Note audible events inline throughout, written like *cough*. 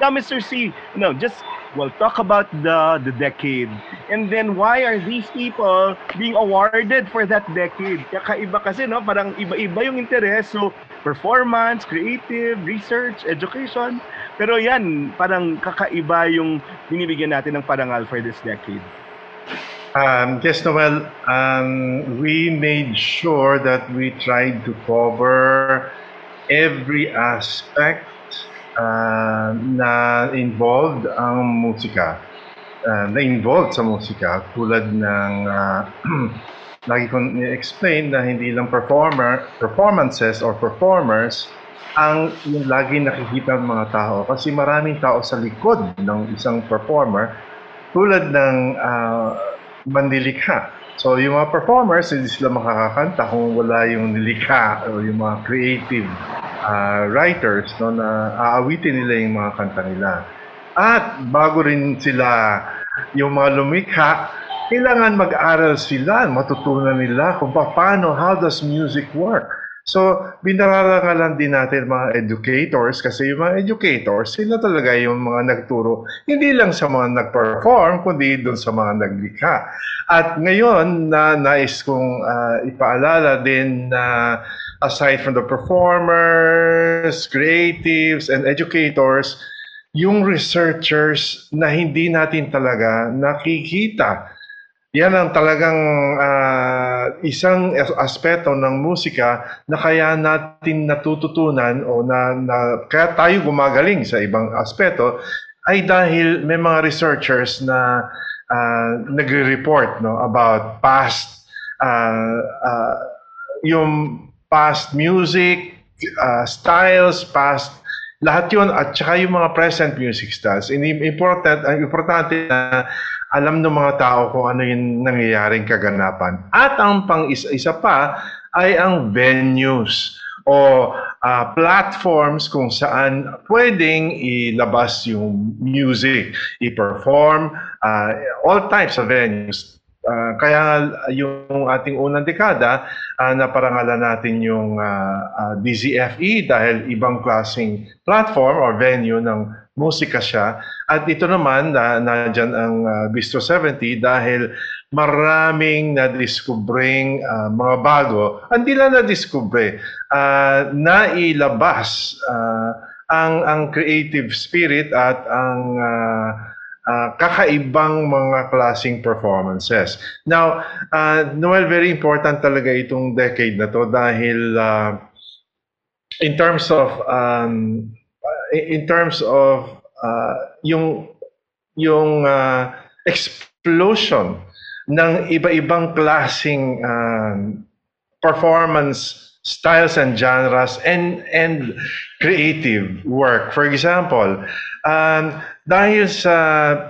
Now, Mr. C, know, just we'll talk about the the decade, and then why are these people being awarded for that decade? Kakaiba kasi, no? Parang iba-iba yung interes. So, performance, creative, research, education. Pero yan, parang kakaiba yung binibigyan natin ng parangal for this decade. Um, yes, Noel, um, we made sure that we tried to cover every aspect uh, na involved ang musika. Uh, na involved sa musika tulad ng uh, *clears throat* lagi kong explain na hindi lang performer performances or performers ang yung lagi nakikita ng mga tao kasi maraming tao sa likod ng isang performer tulad ng uh, manlilikha. So yung mga performers, hindi sila makakakanta kung wala yung nilikha o yung mga creative uh, writers no, na aawitin nila yung mga kanta nila. At bago rin sila yung mga lumikha, kailangan mag-aral sila, matutunan nila kung paano, how does music work. So, binararangalan din natin mga educators kasi yung mga educators, sila talaga yung mga nagturo, hindi lang sa mga nag-perform, kundi doon sa mga naglikha. At ngayon, na nais kong uh, ipaalala din na uh, aside from the performers, creatives, and educators, yung researchers na hindi natin talaga nakikita. Yan ang talagang uh, isang aspeto ng musika na kaya natin natututunan o na, na kaya tayo gumagaling sa ibang aspeto ay dahil may mga researchers na uh, nagre-report no about past uh, uh, yung past music uh, styles past lahat yun at saka yung mga present music styles important importante na alam ng mga tao kung ano yung nangyayaring kaganapan. At ang pang isa, isa pa ay ang venues o uh, platforms kung saan pwedeng ilabas yung music, i-perform, uh, all types of venues. Uh, kaya yung ating unang dekada, uh, naparangalan natin yung uh, uh, DZFE dahil ibang klaseng platform or venue ng musika siya. At ito naman, na, na dyan ang uh, Bistro 70 dahil maraming na-discovering uh, mga bago. Hindi lang na-discover, uh, nailabas uh, ang, ang creative spirit at ang uh, uh, kakaibang mga klasing performances. Now, uh, Noel, very important talaga itong decade na to dahil uh, in terms of um, in terms of uh, yung yung uh, explosion ng iba-ibang klasing uh, performance styles and genres and and creative work. For example, um, dahil sa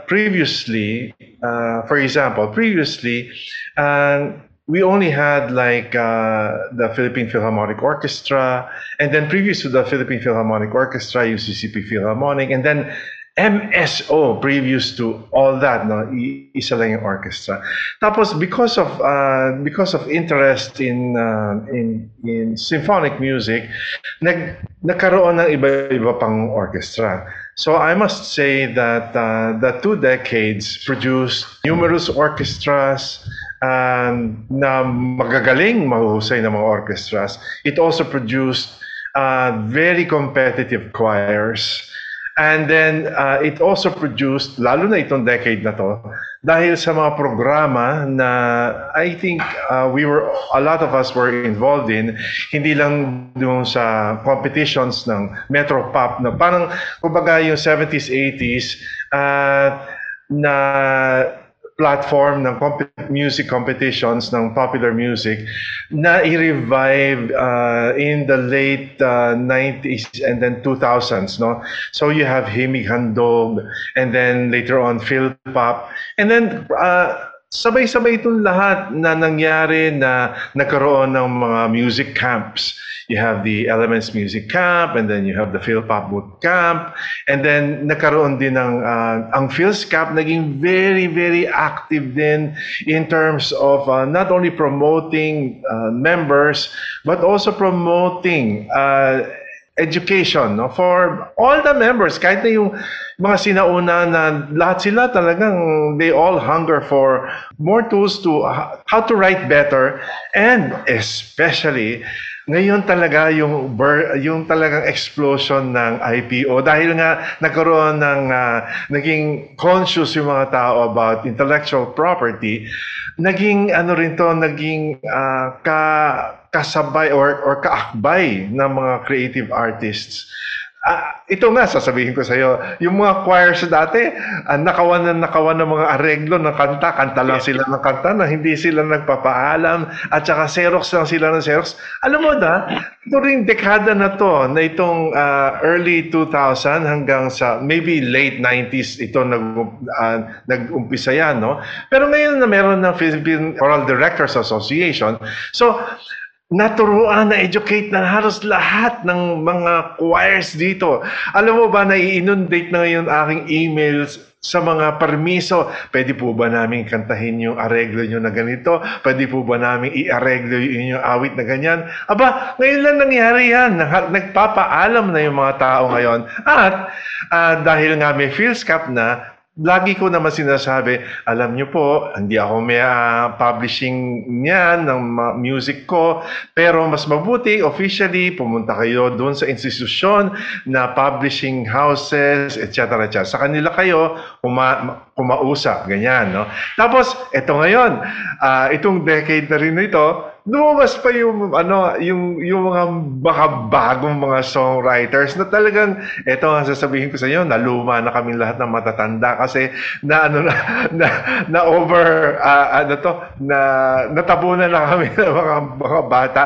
previously, uh, for example, previously, uh, we only had like uh, the Philippine Philharmonic Orchestra, and then previous to the Philippine Philharmonic Orchestra, UCCP Philharmonic, and then MSO previous to all that no? Isa lang yung orchestra. Tapos because of uh, because of interest in uh, in in symphonic music nag nagkaroon ng iba-iba pang orchestra. So i must say that uh, the two decades produced numerous orchestras um, na magagaling mahusay na mga orchestras. It also produced uh, very competitive choirs And then uh, it also produced, lalo na itong decade na to, dahil sa mga programa na I think uh, we were, a lot of us were involved in, hindi lang doon sa competitions ng Metro Pop, na parang, kumbaga yung 70s, 80s, uh, na platform ng comp- music competitions ng popular music na i-revive uh, in the late uh, 90s and then 2000s no so you have Himig Handog and then later on Phil Pop and then uh, sabay-sabay itong lahat na nangyari na nagkaroon ng mga music camps. You have the Elements Music Camp, and then you have the Philpop Boot Camp, and then nagkaroon din ng, uh, ang Phils Camp naging very, very active din in terms of uh, not only promoting uh, members, but also promoting uh, education no? For all the members kahit na yung mga sinauna na lahat sila talagang they all hunger for more tools to uh, how to write better and especially ngayon talaga yung ber, yung talagang explosion ng IPO dahil nga nagkaroon ng uh, naging conscious yung mga tao about intellectual property naging ano rin to naging uh, ka kasabay or or kaakbay ng mga creative artists Ah, ito nga, sasabihin ko sa iyo, yung mga choirs dati, ah, nakawan na nakawan ng mga areglo ng kanta, kanta lang sila ng kanta na hindi sila nagpapaalam at saka Xerox lang sila ng Xerox. Alam mo na, during dekada na to, na itong uh, early 2000 hanggang sa maybe late 90s ito nag, uh, nag-umpisa yan, no? Pero ngayon na meron ng Philippine Choral Directors Association, so naturuan na educate na halos lahat ng mga choirs dito. Alam mo ba, nai-inundate na ngayon aking emails sa mga permiso. Pwede po ba namin kantahin yung areglo nyo na ganito? Pwede po ba namin i-areglo yung awit na ganyan? Aba, ngayon lang nangyari yan. Nagpapaalam na yung mga tao ngayon. At uh, dahil nga may Philscap na, lagi ko naman sinasabi, alam niyo po, hindi ako may uh, publishing niyan ng music ko, pero mas mabuti, officially, pumunta kayo doon sa institusyon na publishing houses, etc. etc. Sa kanila kayo, kuma kumausap, ganyan, no? Tapos, ito ngayon, uh, itong decade na rin ito, lumabas pa yung ano yung yung mga baka bagong mga songwriters na talagang eto ang sasabihin ko sa inyo naluma na kami lahat ng matatanda kasi na ano *laughs* na na, na over uh, ano to na natabunan na kami ng mga mga bata.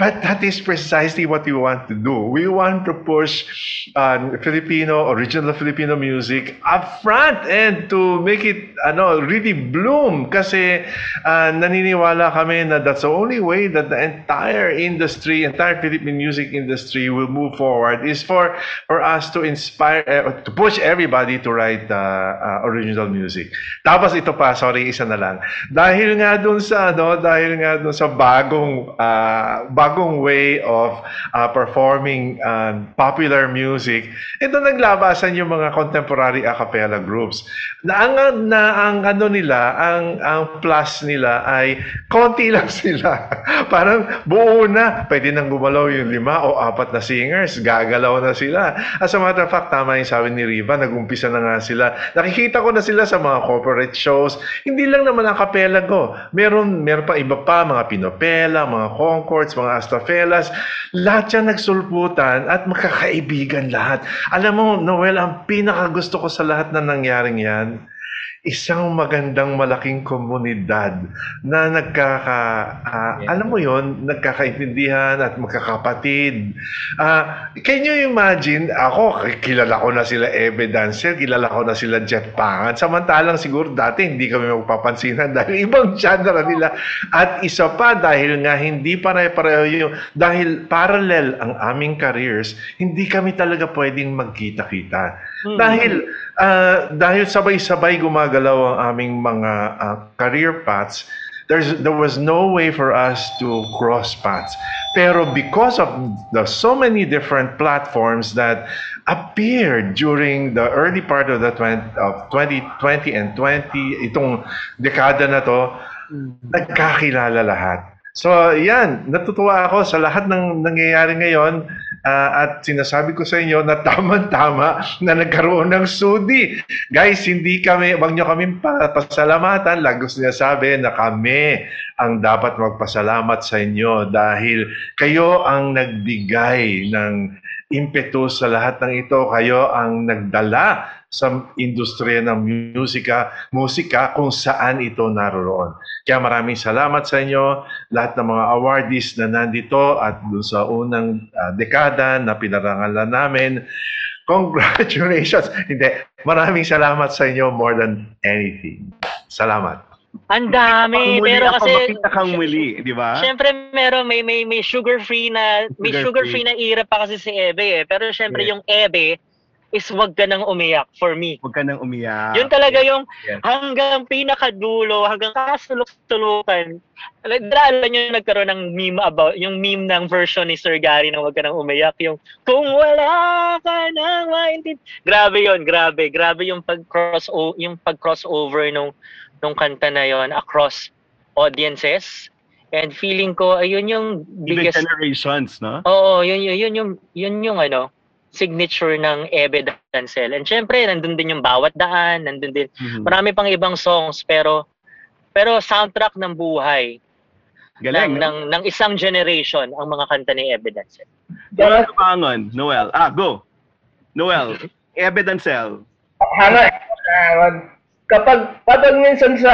But that is precisely what we want to do. We want to push uh, Filipino original Filipino music up front and to make it ano really bloom. Kasi uh, naniniwala kami na that's the only only way that the entire industry, entire Philippine music industry will move forward is for for us to inspire, uh, to push everybody to write uh, uh, original music. Tapos ito pa, sorry, isa na lang. Dahil nga dun sa ano, dahil nga dun sa bagong uh, bagong way of uh, performing uh, popular music, ito naglabasan yung mga contemporary a cappella groups. Na ang na ang ano nila, ang ang plus nila ay konti lang *laughs* sila. *laughs* Parang buo na. Pwede nang gumalaw yung lima o apat na singers. Gagalaw na sila. As a matter of fact, tama yung sabi ni Riva, nag-umpisa na nga sila. Nakikita ko na sila sa mga corporate shows. Hindi lang naman ang kapela ko. Meron, meron pa iba pa, mga pinopela, mga concords, mga astafelas. Lahat yan nagsulputan at magkakaibigan lahat. Alam mo, Noel, ang pinaka gusto ko sa lahat na nangyaring yan, isang magandang malaking komunidad na nagkaka uh, yeah. alam mo yon nagkakaintindihan at magkakapatid. Uh, can you imagine ako kilala ko na sila Ebe Dancer kilala ko na sila Jet Pangan samantalang siguro dati hindi kami magpapansinan *laughs* dahil ibang genre nila. At isa pa dahil nga hindi pare-pareho yung dahil parallel ang aming careers hindi kami talaga pwedeng magkita-kita hmm. dahil uh, dahil sabay-sabay gumagalaw ang aming mga uh, career paths, there's there was no way for us to cross paths. Pero because of the so many different platforms that appeared during the early part of the 20, of 2020 and 20 itong dekada na to, nagkakilala lahat. So, yan, natutuwa ako sa lahat ng nangyayari ngayon uh, at sinasabi ko sa inyo na tama-tama na nagkaroon ng sudi. Guys, hindi kami, wag nyo kami pasalamatan. Lagos niya sabi na kami ang dapat magpasalamat sa inyo dahil kayo ang nagbigay ng impetus sa lahat ng ito. Kayo ang nagdala sa industriya ng musika, musika kung saan ito naroon. Kaya maraming salamat sa inyo, lahat ng mga awardees na nandito at dun sa unang uh, dekada na pinarangalan namin. Congratulations! *laughs* Hindi, maraming salamat sa inyo more than anything. Salamat. Ang dami, pero kasi makita kang muli, di ba? Syempre meron may may may sugar free na may sugar, free. free na era pa kasi si Ebe eh. Pero syempre yeah. yung Ebe is wag ka nang umiyak for me. Huwag ka nang umiyak. Yun talaga yung Yes. hanggang pinakadulo, hanggang kasulok-tulukan. Dala nyo nagkaroon ng meme about, yung meme ng version ni Sir Gary na wag ka nang umiyak. Yung, kung wala ka nang maintindihan. Grabe yun, grabe. Grabe yung pag-cross, o- yung pag-crossover nung, nung kanta na yon across audiences. And feeling ko, ayun yung Even biggest generations, no? Oo, yun yun yun yung yun yung ano, signature ng Ebe Dancel. And syempre, nandun din yung bawat daan, nandun din. Mhm. Marami pang ibang songs pero pero soundtrack ng buhay Galing, ng, no? ng ng isang generation ang mga kanta ni Ebe Dancel. Noel Kapangon, Noel. Ah, go. Noel, Ebe Dancel. Hanga, uh, kapag, kapag minsan sa,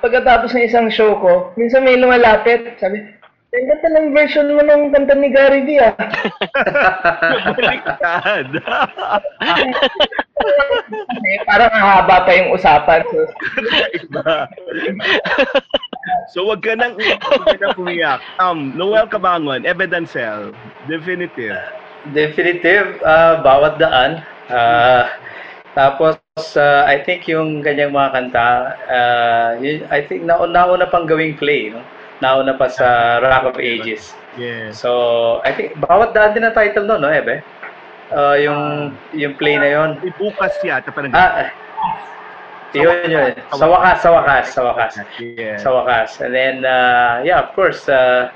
pagkatapos ng isang show ko, minsan may lumalapit, sabi, ang ganda ng version mo ng kanta ni Gary V ah. Baliktad. Kasi *laughs* parang haba pa yung usapan. So, Iba. so, wag ka nang, wag ka nang umiyak. Um, Noel Kabangon, Ebe Dancel, definitive. Definitive, ah, bawat daan. Ah, tapos, ah, I think yung ganyang mga kanta, yun, I think nauna, nauna pang gawing play, no? Nauna pa sa Rock of Ages. Yes. So, I think, bawat daan din ang title no, no, Ebe? Ah, yung, yung play na yon. Bukas yata, parang Ah, yun yun. Sa wakas, sa wakas, sa wakas. Yes. Sa wakas. And then, uh, yeah, of course, uh,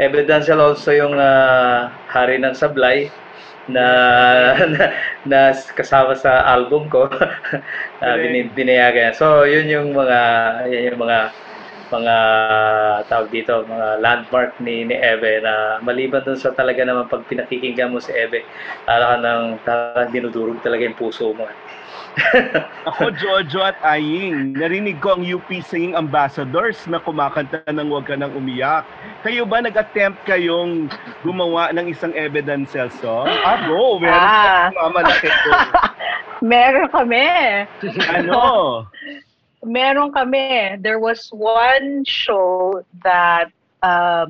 Evidential also yung uh, Hari ng Sablay na, *laughs* na, na kasama sa album ko. *laughs* uh, bin, binayagan. So, yun yung mga, yun yung mga mga tawag dito, mga landmark ni ni Ebe na maliban dun sa talaga naman pag pinakikinggan mo si Ebe, talaga nang talagang dinudurog talaga yung puso mo. *laughs* Ako, Jojo at Aying, narinig ko ang UP Singing Ambassadors na kumakanta ng Huwag Ka Nang Umiyak. Kayo ba nag-attempt kayong gumawa ng isang evidence song? Ah, go! Meron Ah. ka mamalaki ko. *laughs* Meron kami. Ano? *laughs* Meron kami. There was one show that uh,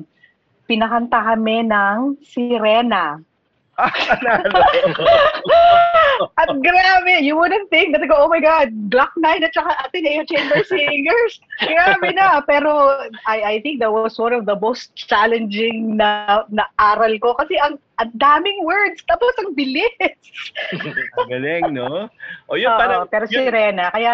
pinakanta kami ng Sirena. *laughs* At grabe, you wouldn't think that, oh my God, Black Knight at saka Ateneo Chamber Singers. grabe na. Pero I, I think that was one of the most challenging na, na aral ko kasi ang, ang daming words tapos ang bilis. *laughs* Galing, no? O yun, Oo, parang, pero yun, Sirena, kaya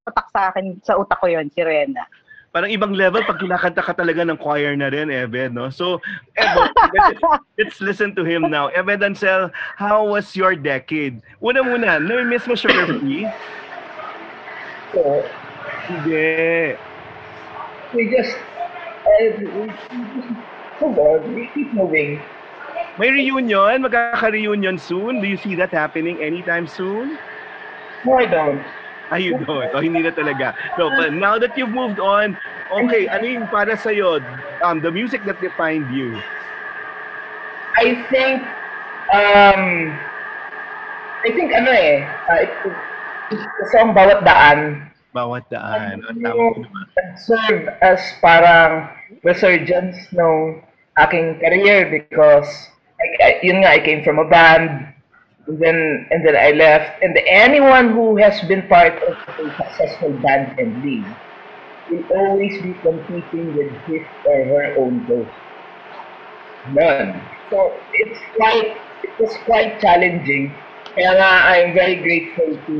natumatak sa akin, sa utak ko yon Sirena. parang ibang level pag kinakanta ka talaga ng choir na rin, Eben, no? So, Eben, let's, let's listen to him now. Eben Dancel, how was your decade? Una muna, nami-miss mo Sugar Free? so Hindi. we just, uh, we, we just. We keep moving. May reunion? Magkaka-reunion soon? Do you see that happening anytime soon? No, I don't. Ay, you don't. O, hindi na talaga. No, but now that you've moved on, okay, ano yung para sa'yo? Um, the music that defined you. I think, um, I think ano eh, uh, it, sa ang bawat daan, Bawat daan. Tama ko serve as parang resurgence ng aking career because I, I, yun nga, I came from a band, and then and then I left, and anyone who has been part of a successful band and league will always be competing with his or her own ghost. None. So it's quite it was quite challenging. and nga I'm very grateful to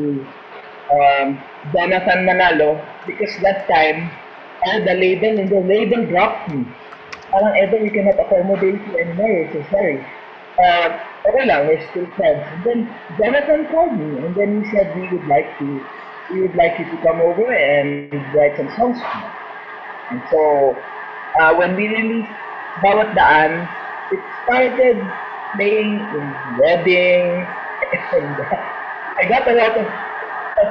um, Jonathan Manalo because that time had the label and the label dropped me. Parang Edo, we cannot accommodate you anymore. So sorry. Uh, okay lang, we're still friends. And then Jonathan called me and then he said we would like to we would like you to come over and write some songs for me. And so uh, when we released Bawat Daan, it started playing in weddings and *laughs* I got a lot of of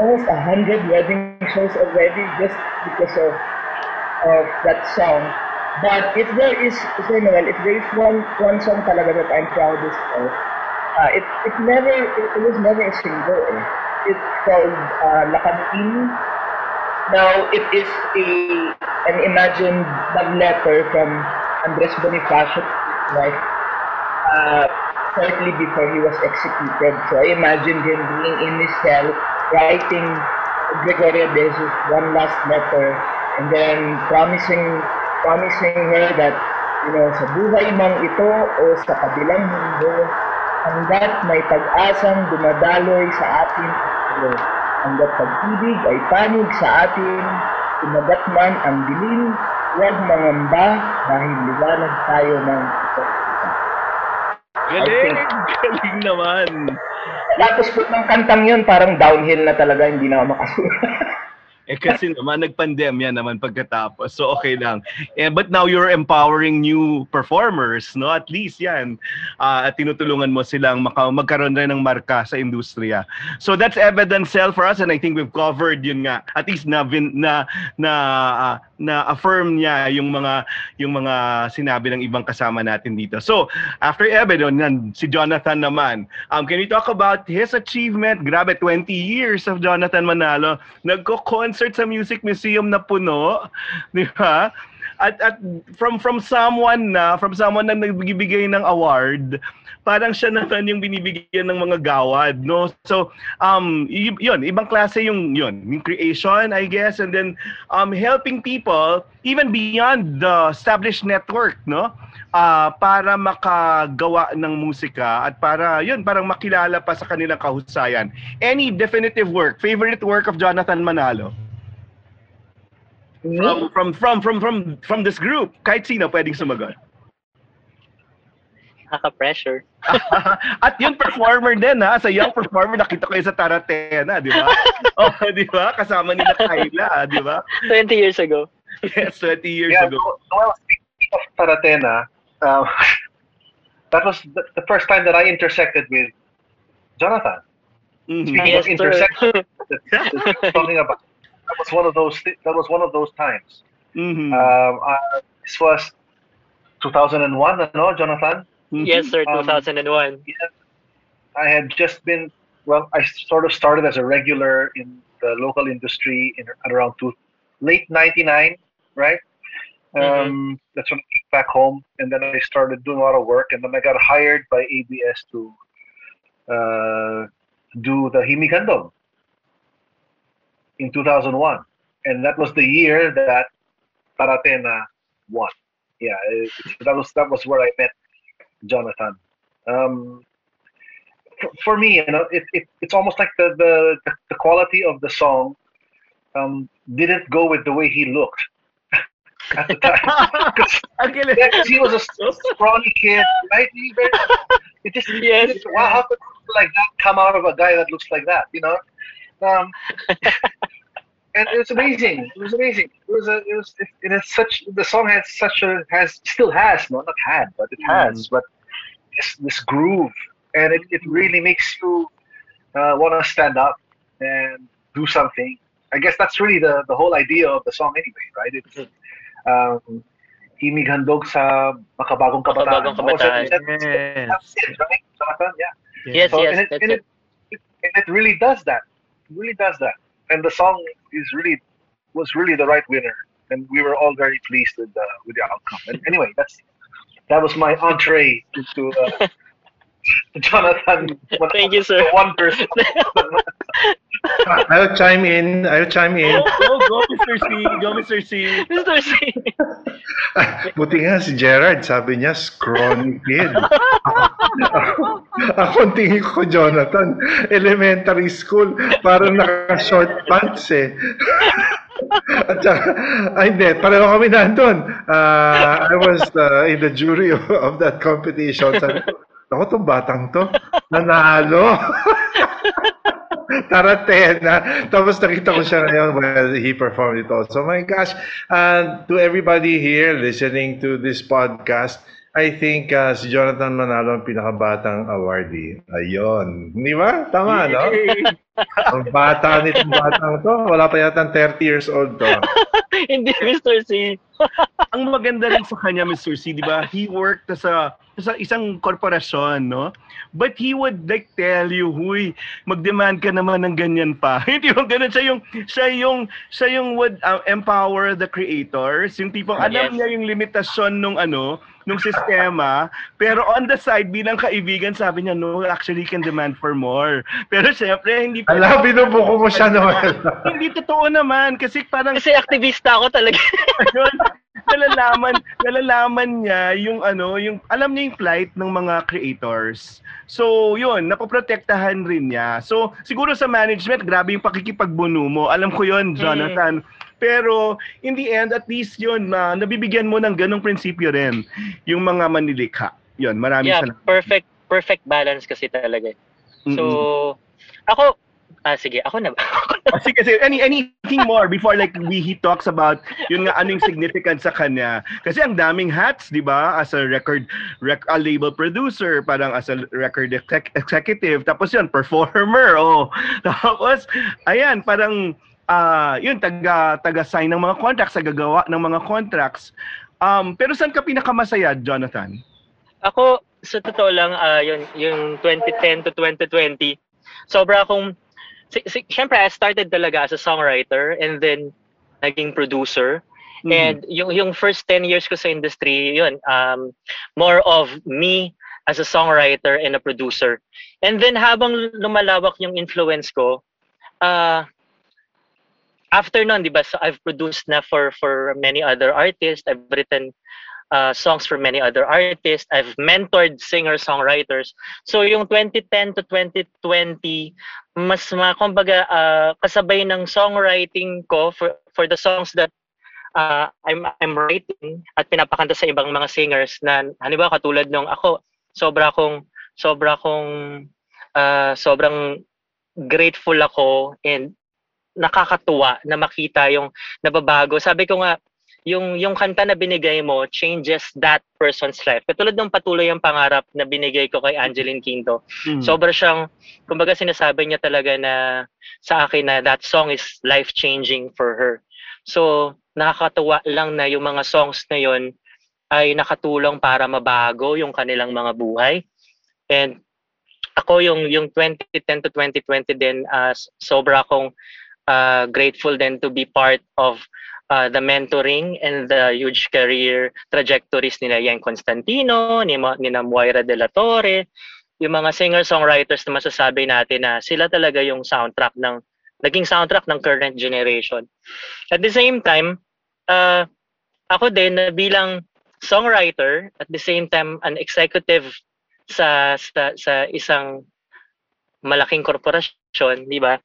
almost a hundred wedding shows already just because of of that song. But if there is, Sir Noel, if there is one one song talaga that I'm proudest of, uh, it it never it, it was never a single. Eh. It's called uh, Lakantin. Now it is a an imagined love letter from Andres Bonifacio, right? Uh, shortly before he was executed. So I imagine him being in his cell, writing Gregoria Jesus one last letter, and then promising promising her that, you know, sa buhay mang ito o sa kabilang mundo, hanggat may pag-asang dumadaloy sa atin ito. Hanggat pag-ibig ay panig sa atin, kumagat man ang dilim, huwag mangamba dahil liwanag tayo ng ito. Galing! Galing naman! Tapos po ng kantang yun, parang downhill na talaga, hindi na ako makasulat. *laughs* Eh kasi naman, nagpandemya naman pagkatapos. So okay lang. Eh, but now you're empowering new performers, no? At least yan. Ah, at tinutulungan mo silang maka- magkaroon rin ng marka sa industriya. So that's evidence cell for us and I think we've covered yun nga. At least na na na ah, na affirm niya yung mga yung mga sinabi ng ibang kasama natin dito. So, after Ebedon, si Jonathan naman. Um, can we talk about his achievement? Grabe, 20 years of Jonathan Manalo. Nagko-concert sa Music Museum na puno. Di ba? At, at from from someone na from someone na nagbibigay ng award parang siya naman yung binibigyan ng mga gawad no? So um yun ibang klase yung yun yung creation I guess and then um helping people even beyond the established network no? Ah para makagawa ng musika at para yun parang makilala pa sa kanilang kahusayan. Any definitive work favorite work of Jonathan Manalo from from from from from from this group kahit sino pwedeng sumagot Nakaka-pressure. *laughs* At yun, performer din ha. Sa young performer, nakita ko yun sa Taratena, di ba? *laughs* oh, di ba? Kasama nila Kyla, di ba? 20 years ago. Yes, 20 years Yeah, ago. well, speaking of Taratena, uh, *laughs* that was the, the first time that I intersected with Jonathan. Mhm. Speaking Yes, of intersection, sir. that, that talking about that was one of those thi- that was one of those times. Mhm. Um, uh, this was 2001, no, Jonathan. Mhm. yes, sir. Um, 2001. I had just been well. I sort of started as a regular in the local industry in at around two, late '99, right? Um, That's when I came back home, and then I started doing a lot of work, and then I got hired by ABS to uh, do the Himikandong in 2001, and that was the year that Taratena won. Yeah, it, that was that was where I met Jonathan. Um, for, for me, you know, it, it it's almost like the, the the quality of the song um, didn't go with the way he looked *laughs* at the time. *laughs* 'Cause- Ang galing. he was a scrawny kid, right? He very, it just Yes. it- wow, how could like that come out of a guy that looks like that? You know, um, *laughs* and it was amazing. It was amazing. It was a, it was it, it has such the song has such a has still has no not had but it has but this this groove and it, it really makes you uh, want to stand up and do something. I guess that's really the the whole idea of the song anyway, right? It's um, himig handog sa makabagong kabataan. Makabagong kabataan. So that's, Yes. that's it, right? Yeah. Yes, So, yes, and it, and it. it, and it really does that. Really does that. And the song is really was really the right winner, and we were all very pleased with the with the outcome. And anyway, that's that was my entree into uh, *laughs* *laughs* Jonathan. Thank you, sir. One person. I'll chime in. I'll chime in. Go, go, go, Mr. C. Go, Mr. C. Mr. C. *laughs* Buti nga si Gerard, sabi niya, scrawny kid. *laughs* Ako ang tingin ko, Jonathan, elementary school, parang naka-short pants eh. At saka, ay hindi, pareho kami nandun. Uh, I was uh, in the jury of, of that competition. Sabi ko, ako tong batang to, nanalo. *laughs* Taratena. Tapos nakita ko siya ngayon when he performed it also. My gosh. And to everybody here listening to this podcast, I think uh, si Jonathan Manalo ang pinakabatang awardee. Ayun. Di ba? Tama, no? Yay! *laughs* Ang bata nitong batang to. Wala pa yata 30 years old to. *laughs* Hindi, Mr. C. Ang maganda rin sa kanya, Mr. C, di ba? He worked as a sa isang korporasyon, no? But he would like tell you, huy, mag-demand ka naman ng ganyan pa. *laughs* Hindi yung ganun siya yung siya yung siya yung would uh, empower the creators, yung tipong alam Yes. niya yung limitasyon nung ano, nung sistema, pero on the side bilang kaibigan sabi niya, no, actually can demand for more. Pero syempre hindi pa Ala, binubuko mo siya, Noel. *laughs* hindi totoo naman kasi parang Kasi aktivista ako talaga. *laughs* yun, nalalaman, nalalaman niya yung ano, yung alam niya yung plight ng mga creators. So, yun, napoprotektahan rin niya. So, siguro sa management, grabe yung pakikipagbuno mo. Alam ko yun, Jonathan. Pero, in the end, at least yun, na nabibigyan mo ng ganong prinsipyo rin yung mga manilikha. Yun, maraming yeah, salamat. perfect perfect balance kasi talaga. So, Mm-mm. ako, ah sige, ako na ba? *laughs* Kasi kasi any anything more before like we he talks about yun nga anong significance sa kanya. Kasi ang daming hats, 'di ba? As a record rec, a label producer, parang as a record exec- executive, tapos yun performer, oh. *laughs* Tapos ayan, parang ah yun taga taga sign ng mga contracts, tagagawa ng mga contracts. Um, pero saan ka pinakamasaya, Jonathan? Ako, sa totoo lang, ah yun, yung 2010 to 2020, sobra akong, si, si, syempre, I started talaga as a songwriter and then naging producer. Mhm. And yung, yung first 10 years ko sa industry, yun, um, more of me as a songwriter and a producer. And then habang lumalawak yung influence ko, uh, after nun, di ba, so I've produced na for, for many other artists, I've written uh, songs for many other artists. I've mentored singer-songwriters. So yung 2010 to 2020, mas mga kumbaga uh, kasabay ng songwriting ko for for the songs that uh, I'm I'm writing at pinapakanta sa ibang mga singers na halimbawa katulad nung ako sobra kong sobra kong uh, sobrang grateful ako and nakakatuwa na makita yung nababago. Sabi ko nga, yung yung kanta na binigay mo changes that person's life. Katulad ng patuloy ang pangarap na binigay ko kay Angeline Quinto. Mhm. Sobra siyang, kumbaga sinasabi niya talaga na sa akin na that song is life-changing for her. So, nakakatuwa lang na yung mga songs na yon ay nakatulong para mabago yung kanilang mga buhay. And ako yung yung 2010 to 2020 din uh, sobra akong uh, grateful then to be part of uh, the mentoring and the huge career trajectories nila Yang Constantino, ni, ni Moira de la Torre, yung mga singer-songwriters na masasabi natin na sila talaga yung soundtrack ng naging soundtrack ng current generation. At the same time, uh, ako din na bilang songwriter at the same time an executive sa sa, sa isang malaking korporasyon, di ba?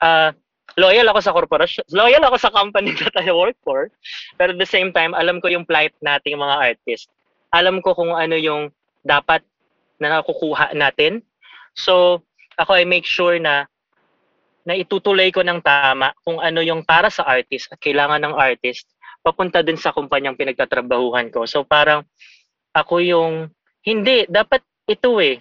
Uh, loyal ako sa korporasyon, loyal ako sa company *laughs* that I work for. Pero at the same time, alam ko yung plight nating mga artist. Alam ko kung ano yung dapat na nakukuha natin. So, ako I make sure na na itutuloy ko ng tama kung ano yung para sa artist at kailangan ng artist papunta din sa kumpanyang pinagtatrabahuhan ko. So parang ako yung hindi dapat ito eh.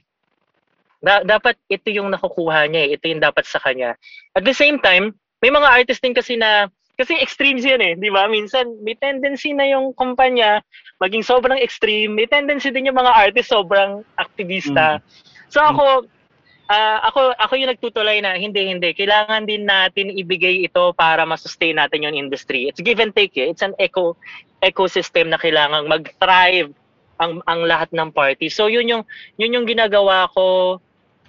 Da- dapat ito yung nakukuha niya eh. Ito yung dapat sa kanya. At the same time, may mga artist din kasi na kasi extremes yan eh, di ba? Minsan may tendency na yung kumpanya maging sobrang extreme. May tendency din yung mga artist sobrang aktivista. So ako, ah, ako ako yung nagtutulay na hindi hindi kailangan din natin ibigay ito para ma-sustain natin yung industry. It's give and take eh. It's an eco ecosystem na kailangan mag-thrive ang ang lahat ng party. So yun yung yun yung ginagawa ko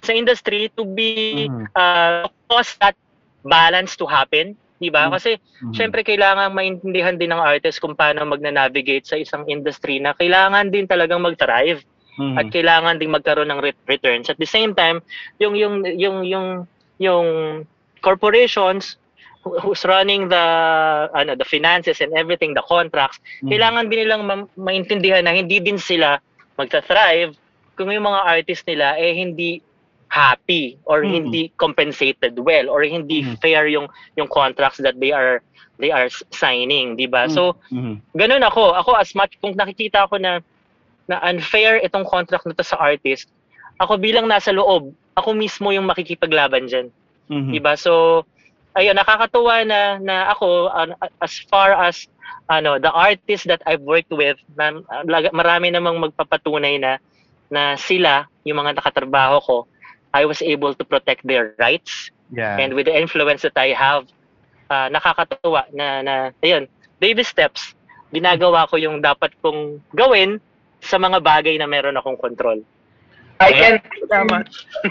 sa industry to be Mhm. uh, cause that balance to happen, 'di ba? Mhm. Kasi Mhm. syempre kailangan maintindihan din ng artist kung paano magna-navigate sa isang industry na kailangan din talagang mag-thrive Mhm. at kailangan ding magkaroon ng re- returns. At the same time, yung yung yung yung yung corporations who- who's running the ano the finances and everything, the contracts, Mhm. kailangan din nilang ma- maintindihan na hindi din sila magta-thrive kung yung mga artist nila eh hindi happy or Mhm. hindi compensated well or hindi Mhm. fair yung yung contracts that they are they are signing, 'di ba? Mhm. So ganun ako. Ako as much kung nakikita ko na na unfair itong contract na to sa artist, ako bilang nasa loob, ako mismo yung makikipaglaban diyan. Mhm. Diba? So ayun nakakatuwa na na ako an- as far as ano the artists that I've worked with na, marami namang magpapatunay na na sila, yung mga nakatrabaho ko, I was able to protect their rights Yeah. and with the influence that I have, ah, nakakatuwa na, na, ayun, baby steps, ginagawa ko yung dapat kong gawin sa mga bagay na meron akong control. I can Tama.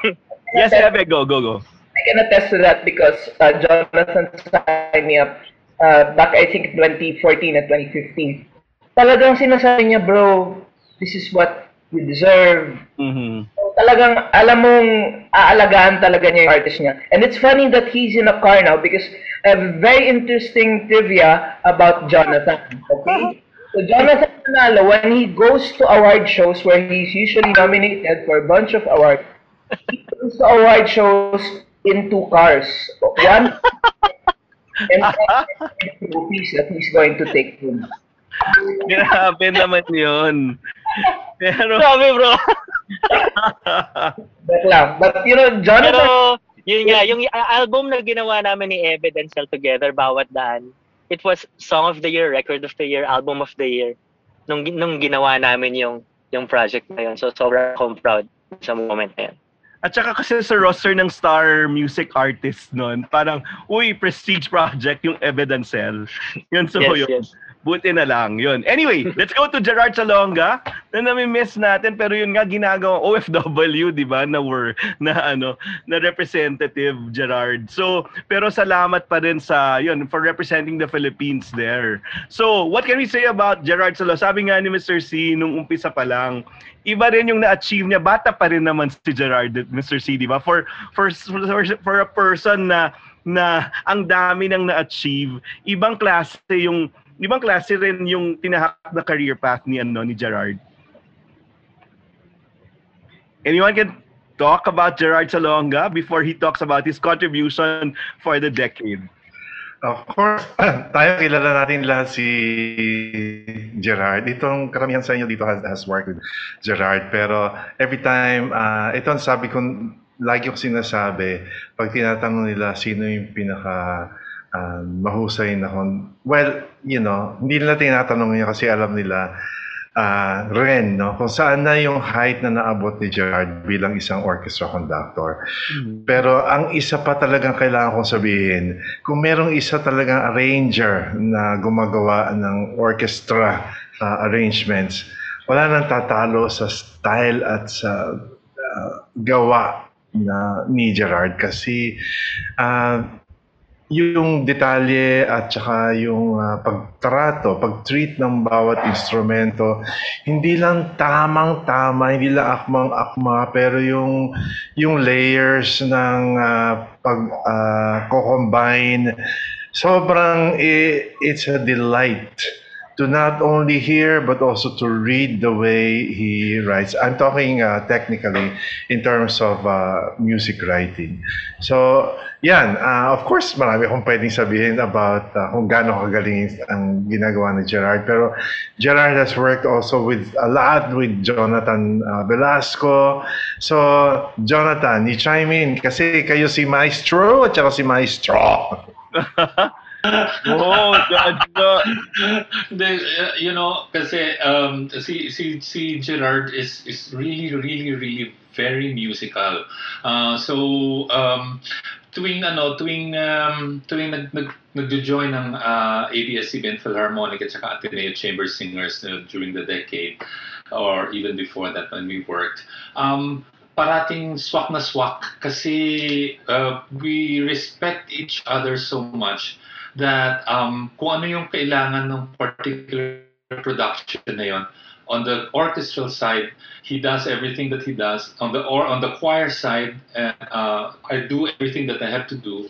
*laughs* yes, Ebe, go, go, go. I can attest to that because uh, Jonathan signed me up uh, back I think 2014 and 2015. Talagang sinasabi niya, bro, this is what you deserve. Mhm. Talagang alam mong aalagaan talaga niya yung artist niya. And it's funny that he's in a car now because I have very interesting trivia about Jonathan. Okay? So Jonathan Manalo, when he goes to award shows where he's usually nominated for a bunch of awards, he goes to award shows in two cars. One *laughs* and rupees that he's going to take home. Grabe naman yun. Pero, Grabe bro! *laughs* But lang. But you know, Jonathan Pero, yun nga, yung album na ginawa namin ni and Cell Together, Bawat Daan, it was Song of the Year, Record of the Year, Album of the Year, nung, nung ginawa namin yung, yung project na yun. So, sobrang akong proud sa moment na yun. At saka kasi sa roster ng star music artist nun, parang, uy, prestige project yung Evidencel. *laughs* Yun, so yes, yun. yes. Buti na lang, yun. Anyway, let's go to Gerard Salonga na nami-miss natin pero yun nga ginagawa OFW, di ba, na were na ano, na representative Gerard. So, pero salamat pa rin sa yun for representing the Philippines there. So, what can we say about Gerard Salonga? Sabi nga ni Mr. C nung umpisa pa lang, iba rin yung na-achieve niya. Bata pa rin naman si Gerard, Mr. C, di ba? For for for, for a person na na ang dami nang na-achieve, ibang klase yung ibang klase rin yung tinahak na career path ni ano ni Gerard. Anyone can talk about Gerard Salonga before he talks about his contribution for the decade. Of course, *clears throat* tayo kilala natin lahat si Gerard. Itong karamihan sa inyo dito has, has worked with Gerard. Pero every time, uh, ito ang sabi ko, lagi ko sinasabi, pag tinatanong nila sino yung pinaka uh, mahusay na kon well, you know, hindi nila tinatanong niya kasi alam nila uh, ren, no? Kung saan na yung height na naabot ni Gerard bilang isang orchestra conductor. Pero ang isa pa talagang kailangan kong sabihin, kung merong isa talagang arranger na gumagawa ng orchestra uh, arrangements, wala nang tatalo sa style at sa uh, gawa na ni Gerard kasi uh, yung detalye at saka yung uh, pagtrato, pag-treat ng bawat instrumento, hindi lang tamang-tama, hindi lang akmang-akma, pero yung yung layers ng uh, pag uh, co-combine, sobrang it's a delight to not only hear but also to read the way he writes. I'm talking uh, technically in terms of uh, music writing. So, yan. Uh, of course, marami akong pwedeng sabihin about uh, kung gaano kagaling ang ginagawa ni Gerard. Pero Gerard has worked also with a lot with Jonathan uh, Velasco. So, Jonathan, you chime in kasi kayo si Maestro at saka si Maestro. *laughs* oh, God, the, you know, kasi um, si, si Gerard is, is really, really, really very musical. Uh, so, um, tuwing ano, tuwing um, tuwing nag, nag nagjo-join ng uh, ABS-CBN Philharmonic at saka Ateneo Chamber Singers uh, during the decade or even before that when we worked. Um, parating swak na swak kasi uh, we respect each other so much that um, kung ano yung kailangan ng particular production na yon on the orchestral side he does everything that he does. On the or on the choir side uh, I do everything that I have to do.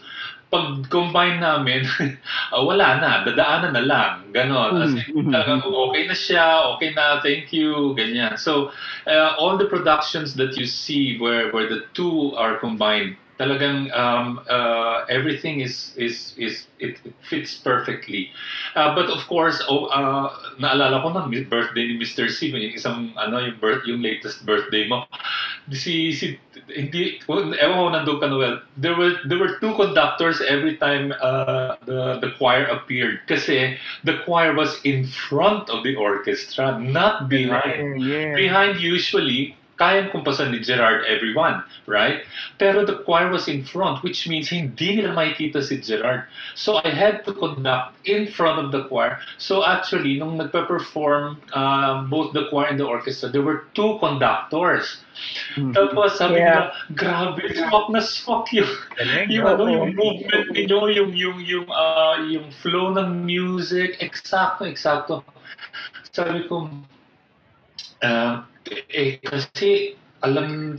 Pag combine namin uh, *laughs* wala na. Dadaanan na lang. Ganon. As in, talagang okay na siya okay na thank you ganyan. So uh, all the productions that you see where where the two are combined talagang um, uh, everything is is is it, it fits perfectly. Uh, but of course, oh, uh, naalala ko na birthday ni Mr. C, yung isang ano yung birth yung latest birthday mo. Si si hindi ewan ko nandun ka Noel. There were there were two conductors every time uh, the the choir appeared kasi the choir was in front of the orchestra, not behind. yeah. Behind usually kayang kumpasan ni Gerard everyone, right? Pero the choir was in front, which means hindi nila makikita si Gerard. So I had to conduct in front of the choir. So actually, nung nagpe-perform uh, both the choir and the orchestra, there were two conductors. Tapos sabi Yeah. nila, grabe, swak na swak yung, yung, ano, yung movement ninyo, yung, yung, yung, ah, yung flow ng music, eksakto, eksakto. Sabi ko, ah, eh, kasi alam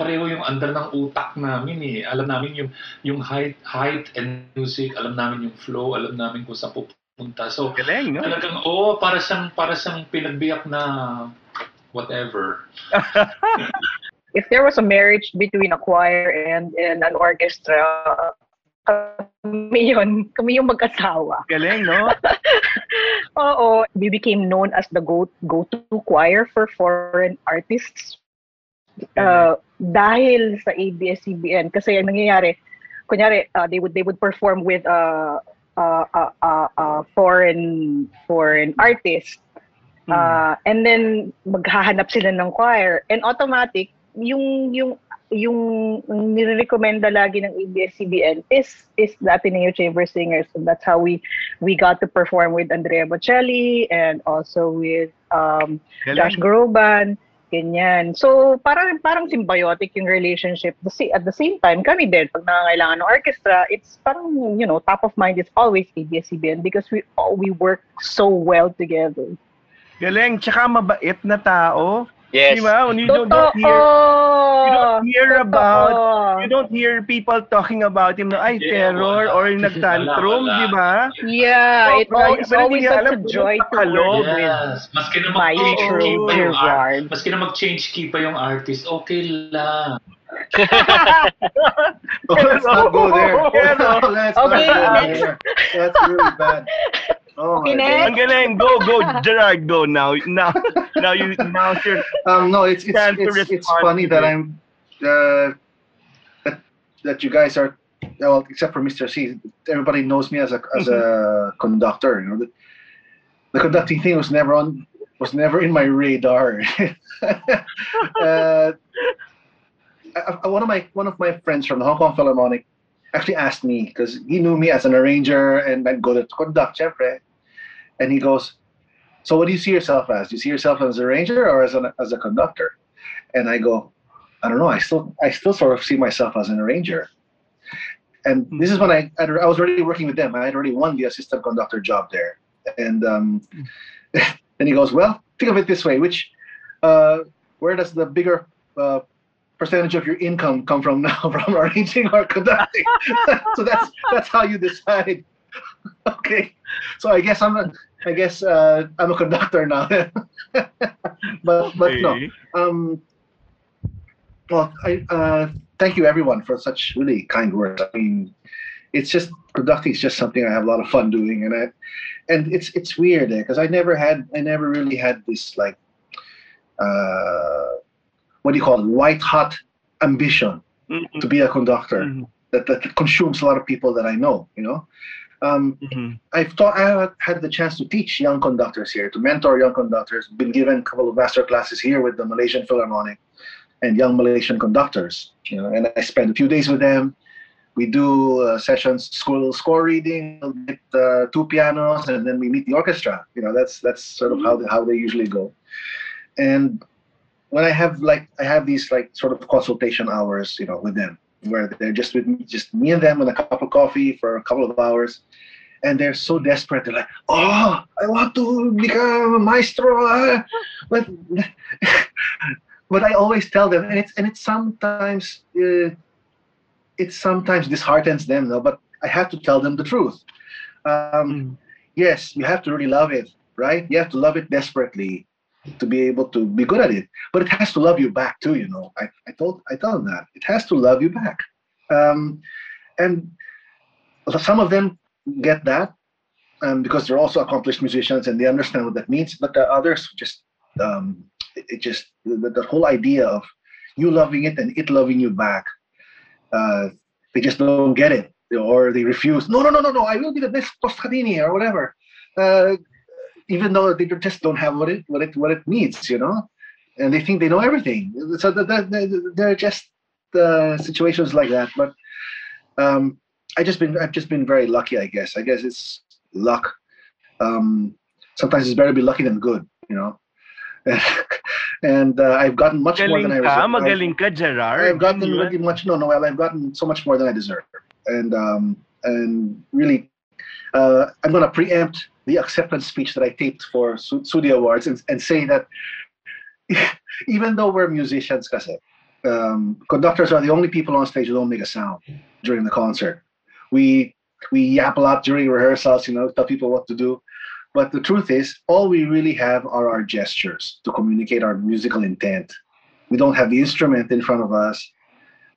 pareho yung andar ng utak namin eh. Alam namin yung yung height height and music, alam namin yung flow, alam namin kung saan pupunta. So Galing, no? talagang oo, para siyang para siyang pinagbiyak na whatever. *laughs* If there was a marriage between a choir and, and an orchestra, kami yun. Kami yung mag-asawa. Galing, no? *laughs* Oo, we became known as the go go-to choir for foreign artists. Uh, dahil sa ABS-CBN kasi ang nangyayari, kunyari uh, they would they would perform with uh, uh, uh, uh, uh, foreign foreign artists. Uh, and then maghahanap sila ng choir and automatic yung yung yung nirekomenda lagi ng ABS-CBN is is the Ateneo Chamber Singers and that's how we we got to perform with Andrea Bocelli and also with um, Josh Galing. Groban ganyan so parang parang symbiotic yung relationship the at the same time kami din pag nangangailangan ng orchestra it's parang you know top of mind is always ABS-CBN because we all we work so well together Galing. Tsaka mabait na tao. Yes. Di ba? When you don't, don't hear, you don't hear Totoo! about, you don't hear people talking about him na, ay, Yeah, terror, wala. or nagtantrum, di ba? Yeah, it Sobra. al- it's always such alam a joy to work with Yes. Maski na my mag-change true key pa yung art, maski na mag-change key pa yung artist, okay lang. *laughs* Oh, let's not go there. Let's Okay, not go next. there. *laughs* That's really bad. Oh my Okay, God. ang galing. Go, go, *laughs* Gerard, go now. Now, now you, now it's your Um, no, it's it's Chance it's, it's funny that. I'm uh, that that you guys are well, except for Mr. C. Everybody knows me as a as a *laughs* conductor. You know, the, the conducting thing was never on was never in my radar. *laughs* uh, I- I- one of my one of my friends from the Hong Kong Philharmonic actually asked me because he knew me as an arranger and I'd go to conduct, syempre. And he goes, "So what do you see yourself as? Do you see yourself as a ranger or as an as a conductor?" And I go, "I don't know. I still I still sort of see myself as an arranger." And this is when I I was already working with them. I had already won the assistant conductor job there, and um, *laughs* then he goes, "Well, think of it this way: which uh, where does the bigger uh, percentage of your income come from now, *laughs* from arranging or conducting? *laughs* so that's that's how you decide." okay, so I guess I'm I guess uh, I'm a conductor now. *laughs* but but no, um, well, I uh, thank you everyone for such really kind words. I mean, it's just conducting is just something I have a lot of fun doing, and I, and it's it's weird because I never had I never really had this like, uh, what do you call it, white hot ambition Mhm, to be a conductor mhm, that that consumes a lot of people that I know. You know. Um, mhm. I've taught, I had the chance to teach young conductors here, to mentor young conductors. Been given a couple of master classes here with the Malaysian Philharmonic and young Malaysian conductors. You know, and I spend a few days with them. We do uh, sessions, school score reading, with uh, two pianos, and then we meet the orchestra. You know, that's that's sort of how they, how they usually go. And when I have like I have these like sort of consultation hours, you know, with them where they're just with me, just me and them and a cup of coffee for a couple of hours and they're so desperate. They're like, "Oh, I want to become a maestro," ah." *laughs* but *laughs* but I always tell them, and it's and it's sometimes uh, it sometimes disheartens them, though. But I have to tell them the truth. Um, yes, you have to really love it, right? You have to love it desperately to be able to be good at it. But it has to love you back too. You know, I, I told I told them that it has to love you back, um, and some of them get that um, because they're also accomplished musicians and they understand what that means. But the others just um, it, it just the, the whole idea of you loving it and it loving you back. Uh, they just don't get it, or they refuse. No, no, no, no, no. I will be the next Postadini or whatever. Uh, even though they just don't have what it what it what it needs, you know. and they think they know everything. So that, that, that, there are just uh, situations like that. But um, I just been I've just been very lucky. I guess. I guess it's luck. Um, sometimes it's better to be lucky than good. You know. *laughs* and uh, I've gotten much more than I deserve. magaling ka, Gerard. I've gotten Yun. really much. No, Noel, I've gotten so much more than I deserve, and um, and really, uh, I'm going to preempt the acceptance speech that I taped for Su- Sudi Awards and, and say that *laughs* even though we're musicians, kasi, um, conductors are the only people on stage who don't make a sound during the concert. We we yap a lot during rehearsals, you know, tell people what to do. But the truth is, all we really have are our gestures to communicate our musical intent. We don't have the instrument in front of us.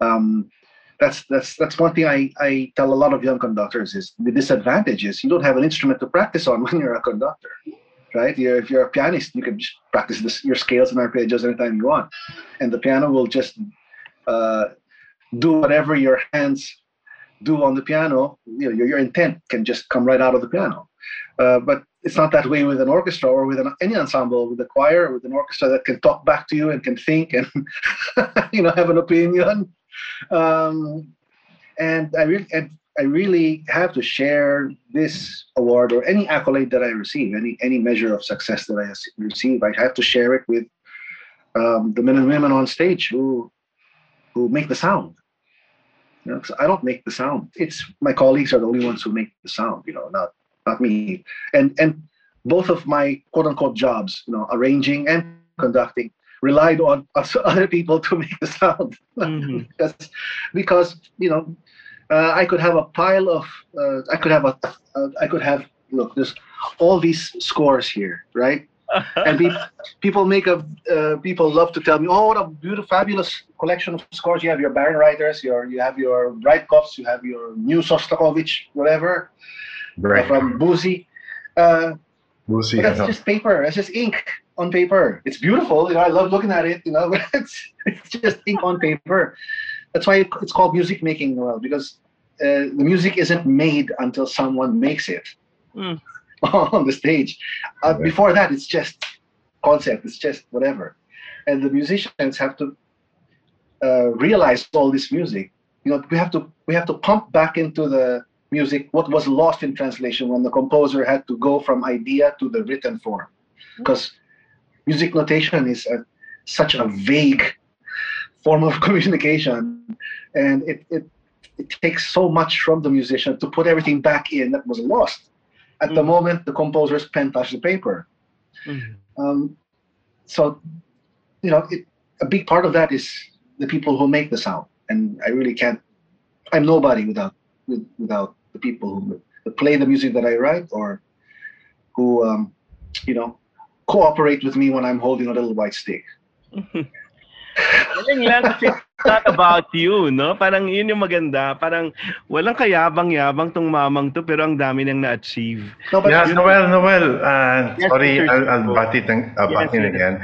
Um, that's that's that's one thing I, I tell a lot of young conductors is the disadvantage is you don't have an instrument to practice on *laughs* when you're a conductor, right? You're, if you're a pianist, you can just practice this, your scales and arpeggios anytime you want, and the piano will just uh, do whatever your hands do on the piano. You know, your, your intent can just come right out of the piano. Uh, but it's not that way with an orchestra or with an, any ensemble, with a choir, with an orchestra that can talk back to you and can think and *laughs* you know have an opinion. Um, and I really, and I really have to share this award or any accolade that I receive, any any measure of success that I receive. I have to share it with um, the men and women on stage who who make the sound. You know, I don't make the sound. It's my colleagues are the only ones who make the sound. You know, not not me. And and both of my quote unquote jobs, you know, arranging and conducting, relied on us- *laughs* other people to make the sound. *laughs* Mhm. because because you know uh, I could have a pile of uh, I could have a uh, I could have look there's all these scores here right *laughs* and pe- people make a uh, people love to tell me oh what a beautiful fabulous collection of scores you have your Baron writers your you have your Breitkopfs you have your new Sostakovich whatever Right. from Boozy uh, We'll see. that's just paper. That's just ink on paper. It's beautiful. You know, I love looking at it. You know, but *laughs* it's it's just ink on paper. That's why it's called music making, Noel, because uh, the music isn't made until someone makes it Mm. *laughs* on the stage. Uh, Right. Before that, it's just concept. It's just whatever, and the musicians have to uh, realize all this music. You know, we have to we have to pump back into the music what was lost in translation when the composer had to go from idea to the written form because music notation is a, such a vague form of *laughs* communication and it, it it takes so much from the musician to put everything back in that was lost at the Mm. moment the composer's pen touched the paper Mhm. um, so you know it, a big part of that is the people who make the sound and i really can't i'm nobody without with, without the people who, who play the music that i write or who um, you know cooperate with me when i'm holding a little white stick Galing lang kasi it's not about you, no? Parang yun yung maganda. Parang walang kayabang-yabang tong mamang to pero ang dami nang na-achieve. no but Yeah, Noel, Noel, uh, Yes, sorry, Mr. I'll, I'll Chico. butt it and, uh, butt Yes, in again.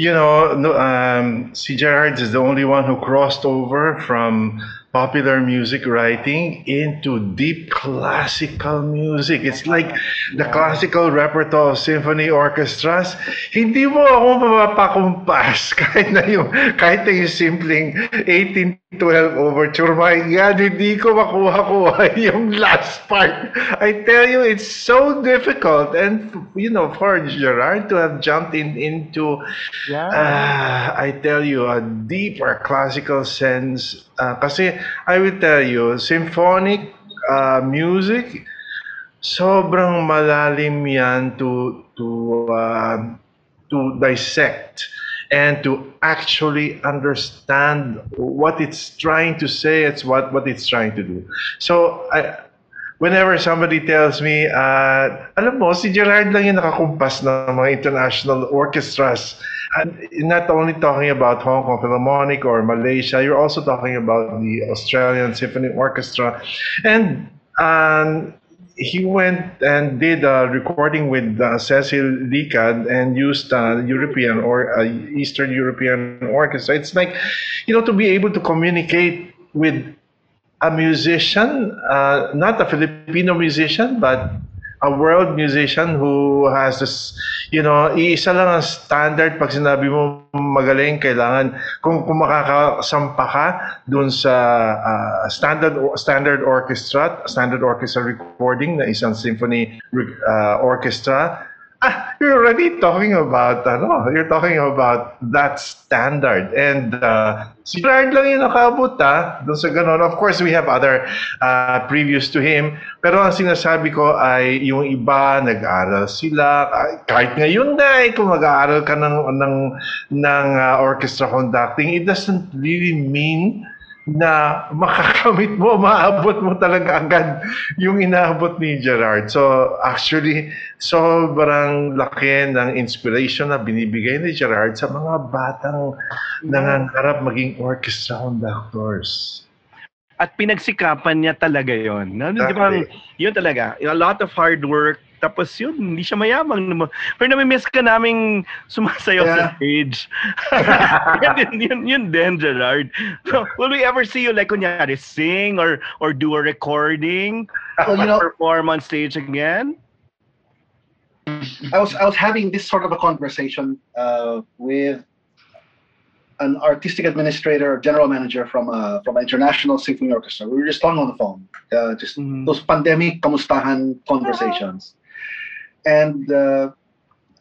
You know, no, um, si Gerard is the only one who crossed over from popular music writing into deep classical music. It's like the classical repertoire of symphony orchestras. Hindi mo ako mapapakumpas *laughs* kahit na yung, kahit na yung simpleng 1812 overture. My God, hindi ko makuha-kuha *laughs* yung last part. I tell you, it's so difficult. And, you know, for Gerard to have jumped in into Yeah. Ah, I tell you, a deeper classical sense. Uh, kasi I will tell you, symphonic uh, music, sobrang malalim yan to to uh, to dissect and to actually understand what it's trying to say. It's what what it's trying to do. So I. Whenever somebody tells me, uh, alam mo, si Gerard lang yung nakakumpas ng mga international orchestras. And not only talking about Hong Kong Philharmonic or Malaysia, you're also talking about the Australian Symphony Orchestra. And um, he went and did a recording with uh, Cecil Licad and used uh, European or uh, Eastern European orchestra. It's like, you know, to be able to communicate with a musician, uh, not a Filipino musician, but a world musician who has this, you know, iisa lang ang standard pag sinabi mo magaling, kailangan kung, kung makakasampa ka dun sa uh, standard standard orchestra, standard orchestra recording na isang symphony uh, orchestra, ah, you're already talking about ano, you're talking about that standard. And uh, si Gerard lang yung nakaabot ah, doon sa ganun. Of course, we have other uh, previous to him. Pero ang sinasabi ko ay yung iba, nag-aral sila. Kahit ngayon na, eh, kung mag-aaral ka ng, ng, ng uh, orchestra conducting, it doesn't really mean na makakamit mo, maabot mo talaga agad yung inaabot ni Gerard. So actually, sobrang laki ng inspiration na binibigay ni Gerard sa mga batang nangangarap maging orchestra conductors. At pinagsikapan niya talaga yon. No? Di ba, Exactly. yun talaga. A lot of hard work. Tapos yun, hindi siya mayamang. naman. Pero namimiss ka naming sumasayaw sa Yeah. stage. *laughs* yun, yun, yun din, Gerard. So, will we ever see you like, kunyari, sing or or do a recording? Well, you know, perform on stage again? I was I was having this sort of a conversation uh, with an artistic administrator, general manager from a from an international symphony orchestra. We were just talking on the phone, uh, just Mhm. those pandemic kamustahan conversations, and uh,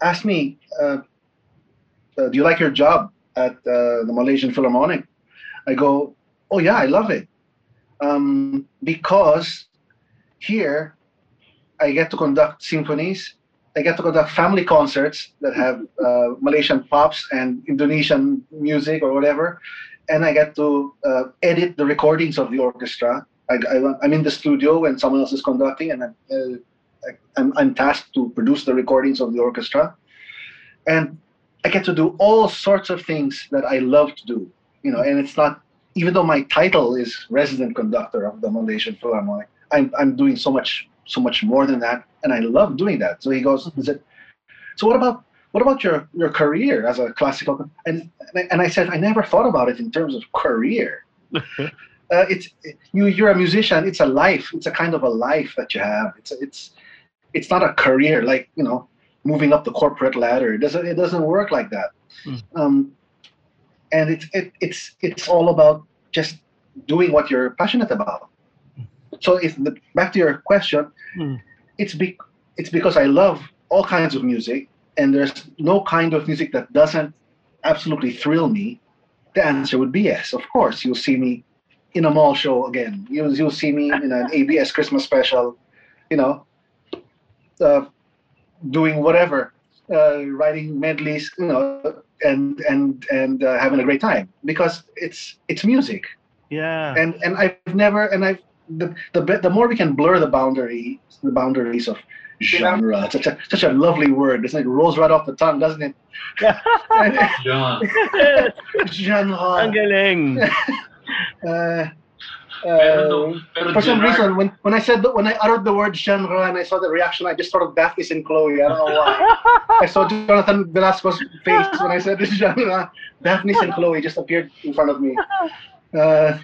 asked me, uh, uh, "Do you like your job at uh, the Malaysian Philharmonic?" I go, "Oh yeah, I love it, um, because here I get to conduct symphonies." I get to conduct family concerts that have uh, *laughs* Malaysian pops and Indonesian music or whatever, and I get to uh, edit the recordings of the orchestra. I, I, I'm in the studio when someone else is conducting, and I'm, uh, I- I'm, I'm tasked to produce the recordings of the orchestra, and I get to do all sorts of things that I love to do. You know, and it's not even though my title is resident conductor of the Malaysian Philharmonic, I'm I'm doing so much so much more than that, and I love doing that. So he goes, he said, so what about what about your your career as a classical? And and I said, I never thought about it in terms of career. *laughs* uh, it's you you're a musician. It's a life. It's a kind of a life that you have. It's it's it's not a career like you know moving up the corporate ladder. It doesn't it doesn't work like that. Mm. Um, and it's it, it's it's all about just doing what you're passionate about. So if the, back to your question, Mm. it's be, it's because I love all kinds of music, and there's no kind of music that doesn't absolutely thrill me. The answer would be yes. Of course, you'll see me in a mall show again. You'll you'll see me in an ABS Christmas special, you know, uh, doing whatever, uh, writing medleys, you know, and and and uh, having a great time because it's it's music Yeah. and and I've never and I've the the the more we can blur the boundary the boundaries of genre such a such a lovely word it's like it rolls right off the tongue doesn't it Yeah. *laughs* genre *laughs* Ang galing. *laughs* uh, Pero, uh, no, pero for some Gerard, reason when when I said the, when I uttered the word genre and I saw the reaction I just thought of Daphne and Chloe. I don't know why. *laughs* I saw Jonathan Velasco's face when I said this *laughs* genre. Daphne and Chloe just appeared in front of me. Uh,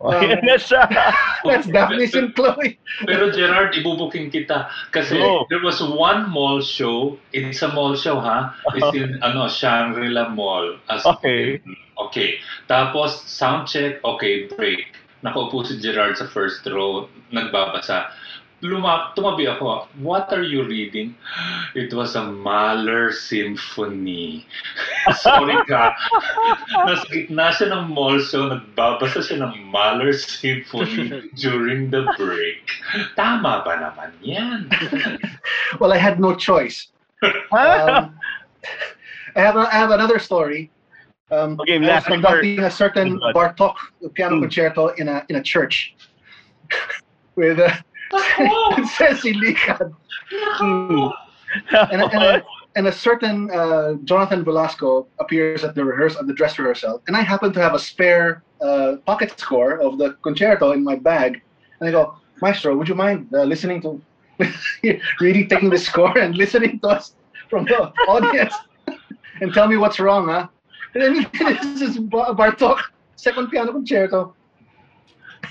tara. Oh, yan na siya. *laughs* That's and Chloe. Pero Gerard, ibubuking kita. Kasi Go. there was one mall show. It's a mall show, ha? It's in ano, Shangri-La Mall. As Okay. Okay. Tapos, sound check. Okay, break. Nakaupo si Gerard sa first row. Nagbabasa. Luma, tumabi ako. What are you reading? It was a Mahler Symphony. *laughs* Sorry ka. Nasa gitna siya ng mall show, nagbabasa siya ng Mahler Symphony during the break. Tama ba naman yan? *laughs* Well, I had no choice. Um, I have I have another story. Um, Okay, I was last conducting a certain Bartok piano Mm. concerto in a in a church *laughs* with uh, Ceci *laughs* Licad. Hmm. and, a- and, a, and a certain uh, Jonathan Velasco appears at the rehearsal, at the dress rehearsal, and I happen to have a spare uh, pocket score of the concerto in my bag, and I go, Maestro, would you mind uh, listening to, *laughs* really taking the score and listening to us from the audience, *laughs* and tell me what's wrong, huh? And then this is Ba- Bartok, second piano concerto.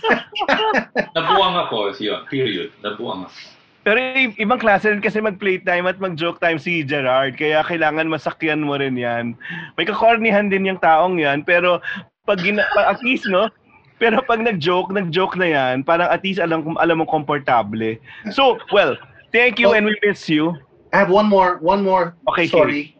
*laughs* Nabuang ako. Yun, period. Nabuang ako. Pero i- ibang klase rin kasi mag-playtime at mag-joke time si Gerard. Kaya kailangan masakyan mo rin yan. May kakornihan din yung taong yan. Pero pag gina- *laughs* pa- at least, no? Pero pag nag-joke, nag-joke na yan, parang at least alam, alam mo komportable. So, well, thank you and we miss you. I have one more one more Okay, story,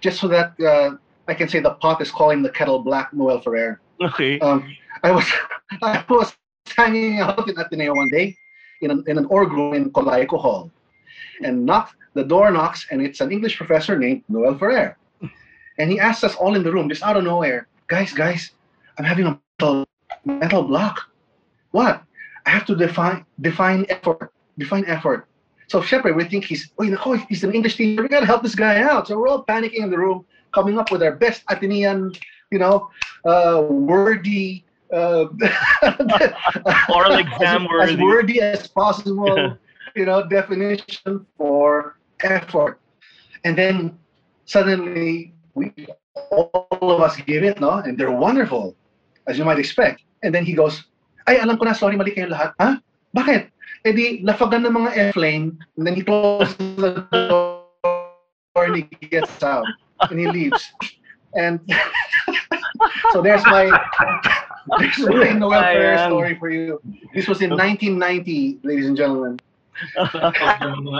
just so that uh, I can say the pot is calling the kettle black. Noel Ferrer. Okay. Um, I was *laughs* I was hanging out in Ateneo one day in an, in an org room in Colaiko Hall, and knock the door knocks and it's an English professor named Noel Ferrer, and he asks us all in the room just out of nowhere, guys, guys, I'm having a mental, mental block. What? I have to define define effort. Define effort. So Shepard, we think he's oh, he's an English teacher. We gotta help this guy out. So we're all panicking in the room, coming up with our best Atenean, you know, uh, wordy, uh, *laughs* Oral exam as, worthy. as wordy as possible, you know, definition for effort. And then suddenly we all of us give it, no? And they're wonderful, as you might expect. And then he goes, ay, alam ko na, sorry, mali kayong lahat. Ha? Bakit? Eh di, lafagan ng mga airplane, and then he closes the door and he gets out, and he leaves. And *laughs* so there's my there's Noel Ferrer Sayang. story for you. This was in 1990, ladies and gentlemen. *laughs*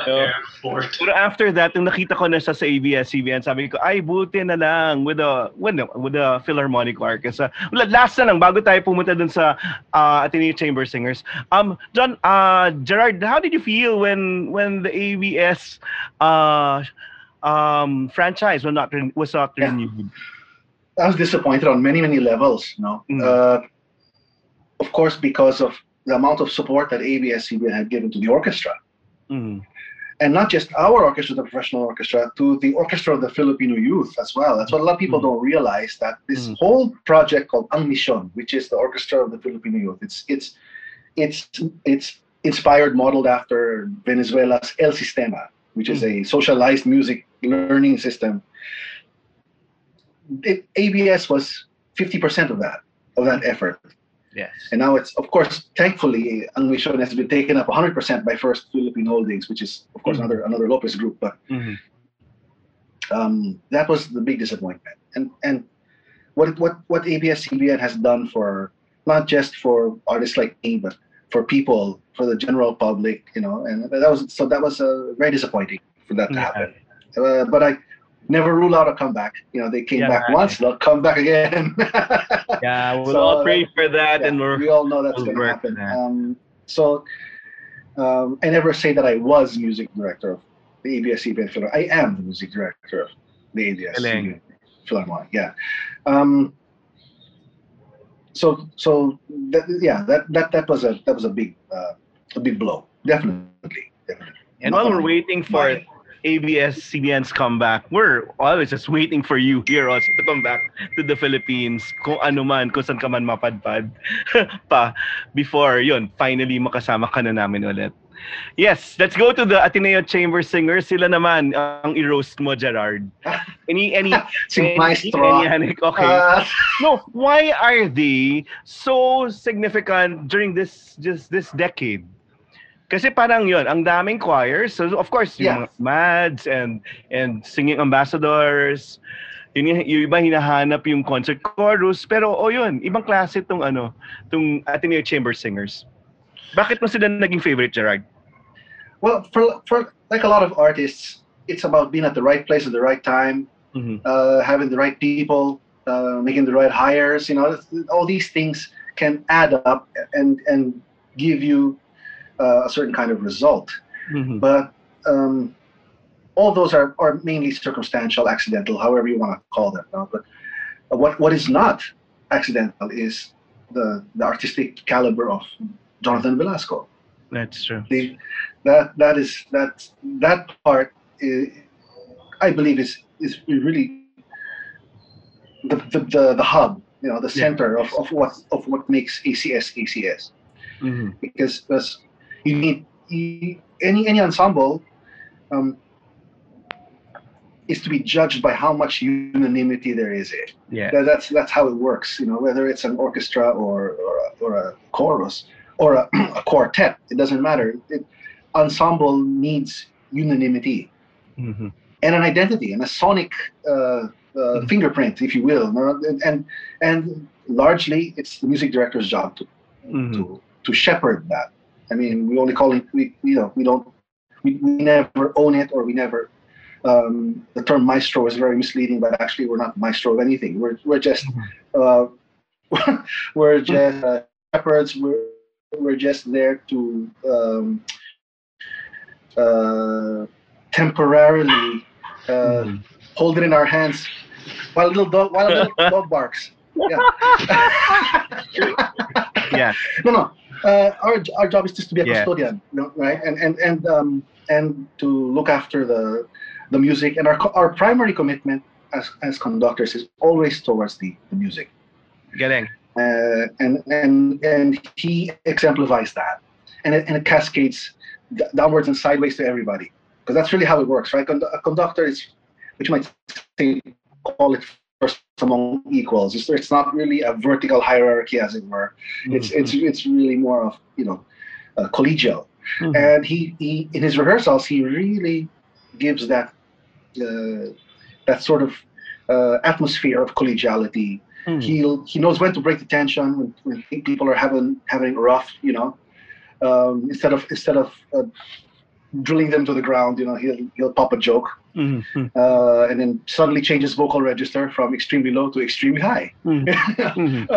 Airport. Pero after that, nung nakita ko na siya sa ABS-CBN, sabi ko, ay, buti na lang with the, with the, with the Philharmonic Orchestra. Well, last na lang, bago tayo pumunta dun sa uh, Ateneo Chamber Singers. Um, John, uh, Gerard, how did you feel when when the ABS uh, um, franchise was not, was not Yeah. I was disappointed on many, many levels. You know, Mm. uh, of course, because of the amount of support that ABS-CBN had given to the orchestra, Mm. and not just our orchestra, the professional orchestra, to the orchestra of the Filipino youth as well. That's what a lot of people Mm. don't realize that this Mm. whole project called Ang Mission, which is the orchestra of the Filipino youth, it's it's it's it's inspired, modeled after Venezuela's El Sistema, which is a socialized music learning system. It, ABS was 50% of that of that effort. Yes. And now it's, of course, thankfully, Ang Mission has been taken up 100% by First Philippine Holdings, which is, of course, Mhm. another another Lopez group. But Mhm. um, that was the big disappointment. And and what what what ABS CBN has done for not just for artists like me, but for people, for the general public, you know, and that was so that was uh, very disappointing for that to Yeah. happen. Uh, but I never rule out a comeback. You know, they came Yeah, back once, they'll come back again. *laughs* Yeah, we'll So, all pray for that, yeah, and we're we all know that's we'll going to happen. Um, so um, I never say that I was music director of the ABS CBN Philharmonic. I am the music director of the ABS Galing. Philharmonic. Yeah. Um, so so that, yeah, that, that that was a that was a big uh, a big blow. Definitely. Definitely. And while we're waiting for Why? ABS-CBN's comeback, we're always just waiting for you here also to come back to the Philippines kung ano man, kung saan ka man mapadpad *laughs* pa before yun, finally makasama ka na namin ulit. Yes, let's go to the Ateneo Chamber Singers. Sila naman ang i-roast mo, Gerard. *laughs* Any, any, *laughs* Si any, Maestro. any, Hanik? okay. Uh, no, why are they so significant during this just this decade? Kasi parang yun, ang daming choirs. So of course, yung mga MADs and and singing ambassadors, yun yung, iba hinahanap yung concert chorus, pero oh yun, ibang klase tong ano, tong Ateneo Chamber Singers. Bakit mo sila naging favorite, Gerard? well, for for like a lot of artists, it's about being at the right place at the right time. Mhm. uh, having the right people, uh, making the right hires. You know, all these things can add up and and give you uh, a certain kind of result. Mhm. But um, all those are, are mainly circumstantial, accidental, however you want to call them. no? But what what is not accidental is the the artistic caliber of Jonathan Velasco That's true. the, that that is that that part is, I believe is is really the the, the, the hub you know the Yeah. center of, of what of what makes ACS ACS Mhm. because because you need you, any any ensemble um, is to be judged by how much unanimity there is in it. Yeah. That, that's that's how it works. You know, whether it's an orchestra or or a, or a chorus or a, *clears throat* a quartet, it doesn't matter. It, ensemble needs unanimity Mhm. and an identity and a sonic uh, uh, fingerprint, if you will. And, and and largely, it's the music director's job to Mhm. to to shepherd that. I mean, we only call it we you know we don't we, we never own it or we never. Um, the term maestro is very misleading, but actually we're not maestro of anything. We're we're just uh, *laughs* we're just uh, shepherds. We're we're just there to um, uh, temporarily uh, Mhm. hold it in our hands while a little dog while a little *laughs* dog barks. Yeah. *laughs* Yeah. no, no. Uh, our our job is just to be a Yeah. custodian, you know, right? And and and um and to look after the the music. And our our primary commitment as as conductors is always towards the, the music. Galing. Uh, and and and he exemplifies that, and it, and it cascades downwards and sideways to everybody, because that's really how it works, right? A conductor is, which you might say, call it among equals. It's, it's not really a vertical hierarchy, as it were. It's it's it's really more of you know, uh, collegial. Mhm. And he, he in his rehearsals he really gives that uh, that sort of uh, atmosphere of collegiality. Mhm. He'll he knows when to break the tension when, when people are having having rough, you know. Um, instead of instead of uh, drilling them to the ground, you know, he'll he'll pop a joke Mhm. Mhm. uh, and then suddenly changes vocal register from extremely low to extremely high. *laughs* Mhm.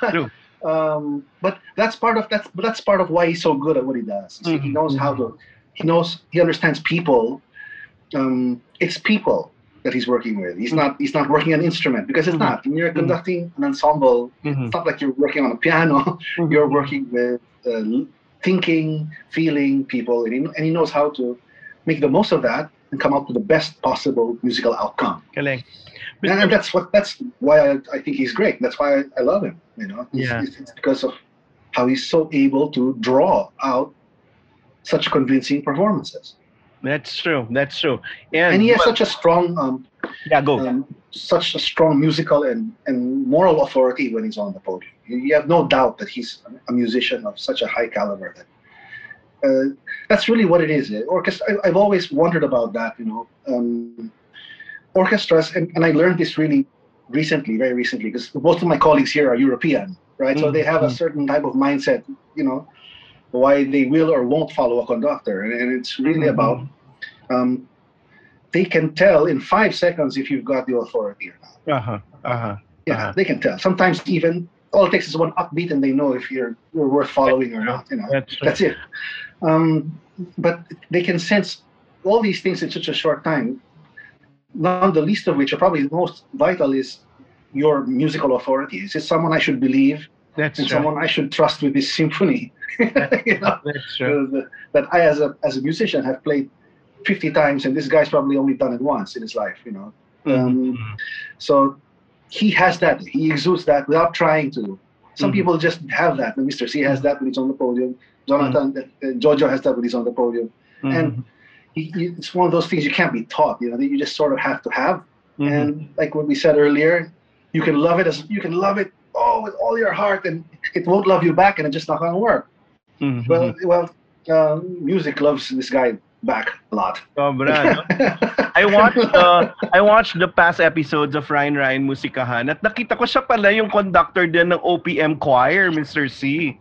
but, um, but that's part of that's but that's part of why he's so good at what he does. He Mhm. knows how to. He knows he understands people. Um, it's people that he's working with. He's not he's not working an instrument because it's Mhm. not. When you're conducting an ensemble, it's not like you're working on a piano. *laughs* You're working with uh, thinking, feeling people, and he, and he knows how to make the most of that and come up with the best possible musical outcome. Galing. And, and that's what that's why I, I think he's great. That's why I, I love him. You know, it's, Yeah. it's, it's because of how he's so able to draw out such convincing performances. That's true. That's true. And, And he has well, such a strong, um, yeah, go. um, such a strong musical and, and moral authority when he's on the podium. You have no doubt that he's a musician of such a high caliber. That uh, that's really what it is. eh? Orchestra. I, I've always wondered about that. You know, um, orchestras, and, and I learned this really recently, very recently, because most of my colleagues here are European, right? So they have a Mhm. certain type of mindset. You know, why they will or won't follow a conductor, and, and it's really Mhm. about um, they can tell in five seconds if you've got the authority or not. Uh-huh. Uh-huh. Yeah, Uh-huh. they can tell. Sometimes even all it takes is one upbeat, and they know if you're you're worth following or not. You know, That's that's it. Um, but they can sense all these things in such a short time. None the least of which are probably the most vital is your musical authority. Is it someone I should believe That's and true. someone I should trust with this symphony? *laughs* you know, That's true. *laughs* that I, as a as a musician, have played fifty times, and this guy's probably only done it once in his life. You know, um, Mhm. so he has that. He exudes that without trying to. Some Mhm. people just have that. And Mr. C has that when he's on the podium. Jonathan, uh, Jojo has that when he's on the podium. Mhm. And he, he, it's one of those things you can't be taught. You know, that you just sort of have to have. Mhm. And like what we said earlier, you can love it as you can love it oh with all your heart, and it won't love you back, and it's just not going to work. Mhm. Well, well, uh, music loves this guy back a lot. Sobra, no? *laughs* I watched the I watched the past episodes of Ryan Ryan Musikahan at nakita ko siya pala yung conductor din ng OPM choir, Mr. C.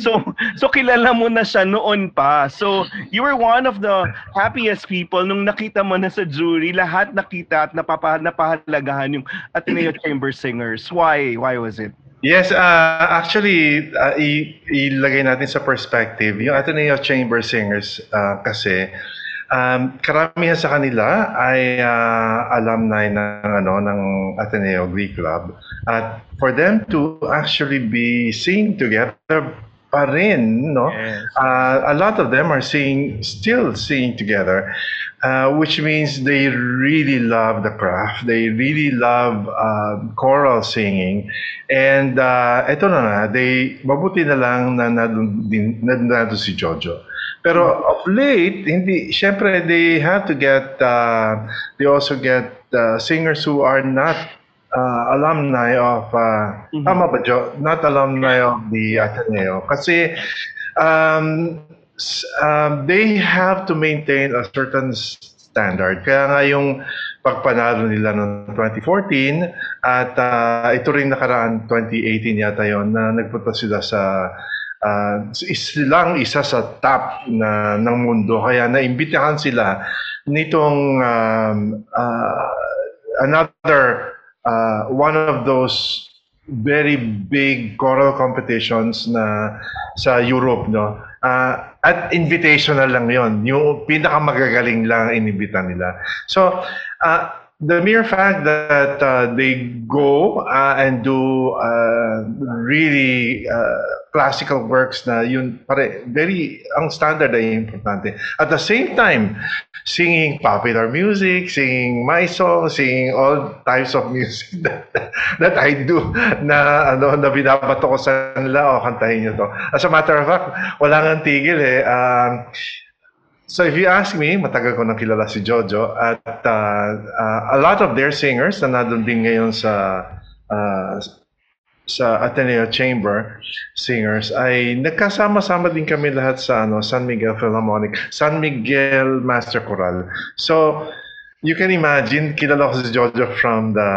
So so kilala mo na siya noon pa. So you were one of the happiest people nung nakita mo na sa jury, lahat nakita at napapa, napahalagahan yung Ateneo Chamber Singers. Why? Why was it? Yes, uh, actually, uh, i- ilagay natin sa perspective, yung Ateneo Chamber Singers uh, kasi, um, karamihan sa kanila ay uh, alumni ng, ano, ng Ateneo Glee Club. At for them to actually be singing together pa rin, no? Yes. Uh, a lot of them are singing, still singing together, uh, which means they really love the craft. They really love uh, choral singing. And uh, ito na nga, they, mabuti na lang na nandun, din, nandun si Jojo. Pero of late, hindi, syempre, they have to get, uh, they also get uh, singers who are not uh, alumni of, uh, Mhm. tama ba, Jo? Not alumni of the Ateneo. Kasi um, um, they have to maintain a certain standard. Kaya nga yung pagpanalo nila noong 2014 at ah, ito rin nakaraan 2018 yata yon na nagpunta sila sa uh, silang isa sa top na ng mundo kaya naimbitahan sila nitong um, ah, another uh, one of those very big choral competitions na sa Europe no? Ah, at invitational lang yon yung pinakamagagaling lang inimbita nila. So uh, the mere fact that uh, they go uh, and do uh, really uh, classical works na yun pare very ang standard ay importante at the same time singing popular music, singing my song, singing all types of music *laughs* that, that I do na ano na binabato ko sa kanila o kantahin niyo to. As a matter of fact, wala nga tigil eh. So if you ask me, matagal ko nang kilala si Jojo at uh, uh, a lot of their singers na nandun din ngayon sa uh, sa Ateneo Chamber singers ay nagkasama-sama din kami lahat sa ano San Miguel Philharmonic, San Miguel Master Choral. So you can imagine kilala ko si Jojo from the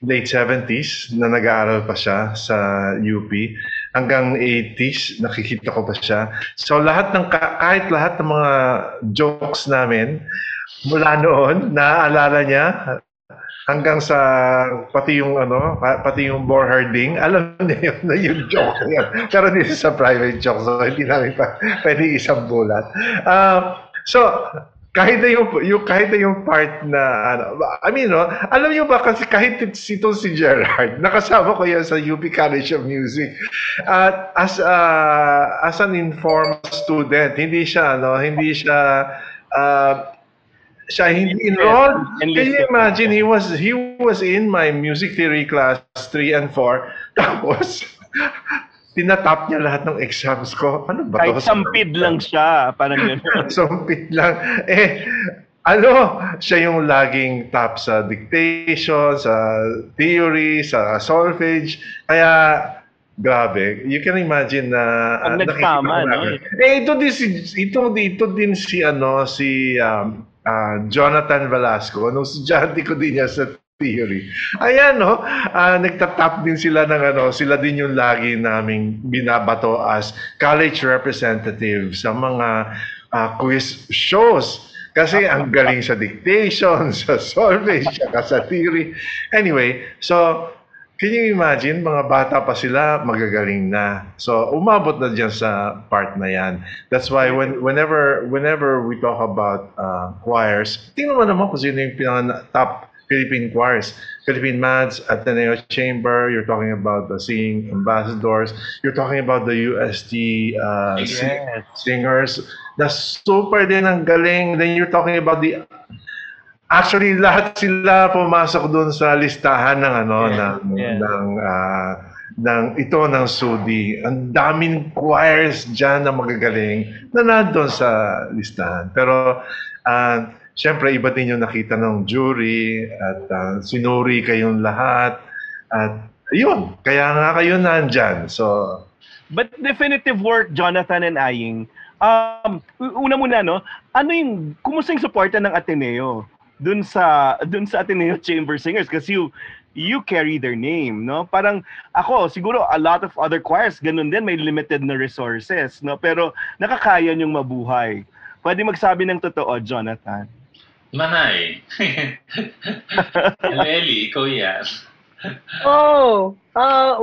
late 70s na nag-aaral pa siya sa UP hanggang 80s nakikita ko pa siya. So lahat ng ka- kahit lahat ng mga jokes namin mula noon naaalala niya hanggang sa pati yung ano pa- pati yung bore herding alam *laughs* niya yun na yung joke na yun pero this is a private joke so hindi namin pa pwede isang bulat Ah, so kahit na yung, yung kahit na yung part na ano I mean no alam niyo ba kasi kahit si itong si Gerard nakasama ko yan sa UP College of Music. At as a- as an informed student hindi siya ano hindi siya ah, siya hindi enrolled. Can you imagine he was he was in my music theory class 3 and 4 *laughs* tapos tinatap niya lahat ng exams ko. Ano ba Kahit to? sampid lang siya, parang gano'n. Sumpit *laughs* lang. Eh, ano, siya yung laging top sa dictation, sa theory, sa solfege. Kaya, grabe. You can imagine na... Pag nakikita nagtama, no? Eh, ito din si, ito, ito din si, ano, si um, ah, Jonathan Velasco. Nung estudyante ko din niya sa theory. Ayan, no? Ah, nagtatap din sila ng ano, sila din yung lagi naming binabato as college representative sa mga ah, quiz shows. Kasi ang galing sa dictation, *laughs* sa solfege, saka sa theory. Anyway, so Can you imagine, mga bata pa sila, magagaling na. So, umabot na dyan sa part na yan. That's why when, whenever whenever we talk about uh, choirs, tingnan mo naman kung sino yung pinaka top Philippine choirs. Philippine Mads, Ateneo Chamber, you're talking about the singing ambassadors, you're talking about the UST uh, sing- Yes. singers, na super din ang galing. Then you're talking about the Actually, lahat sila pumasok doon sa listahan ng ano Yeah, ng yeah. ng ah, ng ito ng Sudi. Ang daming choirs diyan na magagaling na nandoon sa listahan. Pero ah syempre iba din yung nakita ng jury at ah, sinuri kayong lahat at yun, kaya nga kayo nandyan. So, But definitive work, Jonathan and Aying, um, una muna, no? Ano yung, kumusta yung suporta ng Ateneo dun sa, dun sa Ateneo Chamber Singers? Kasi you, you carry their name, no? Parang ako, siguro a lot of other choirs, ganun din, may limited na resources, no? Pero nakakaya niyong mabuhay. Pwede magsabi ng totoo, Jonathan. Manay. *laughs* Eli, ikaw yan. Oh, uh,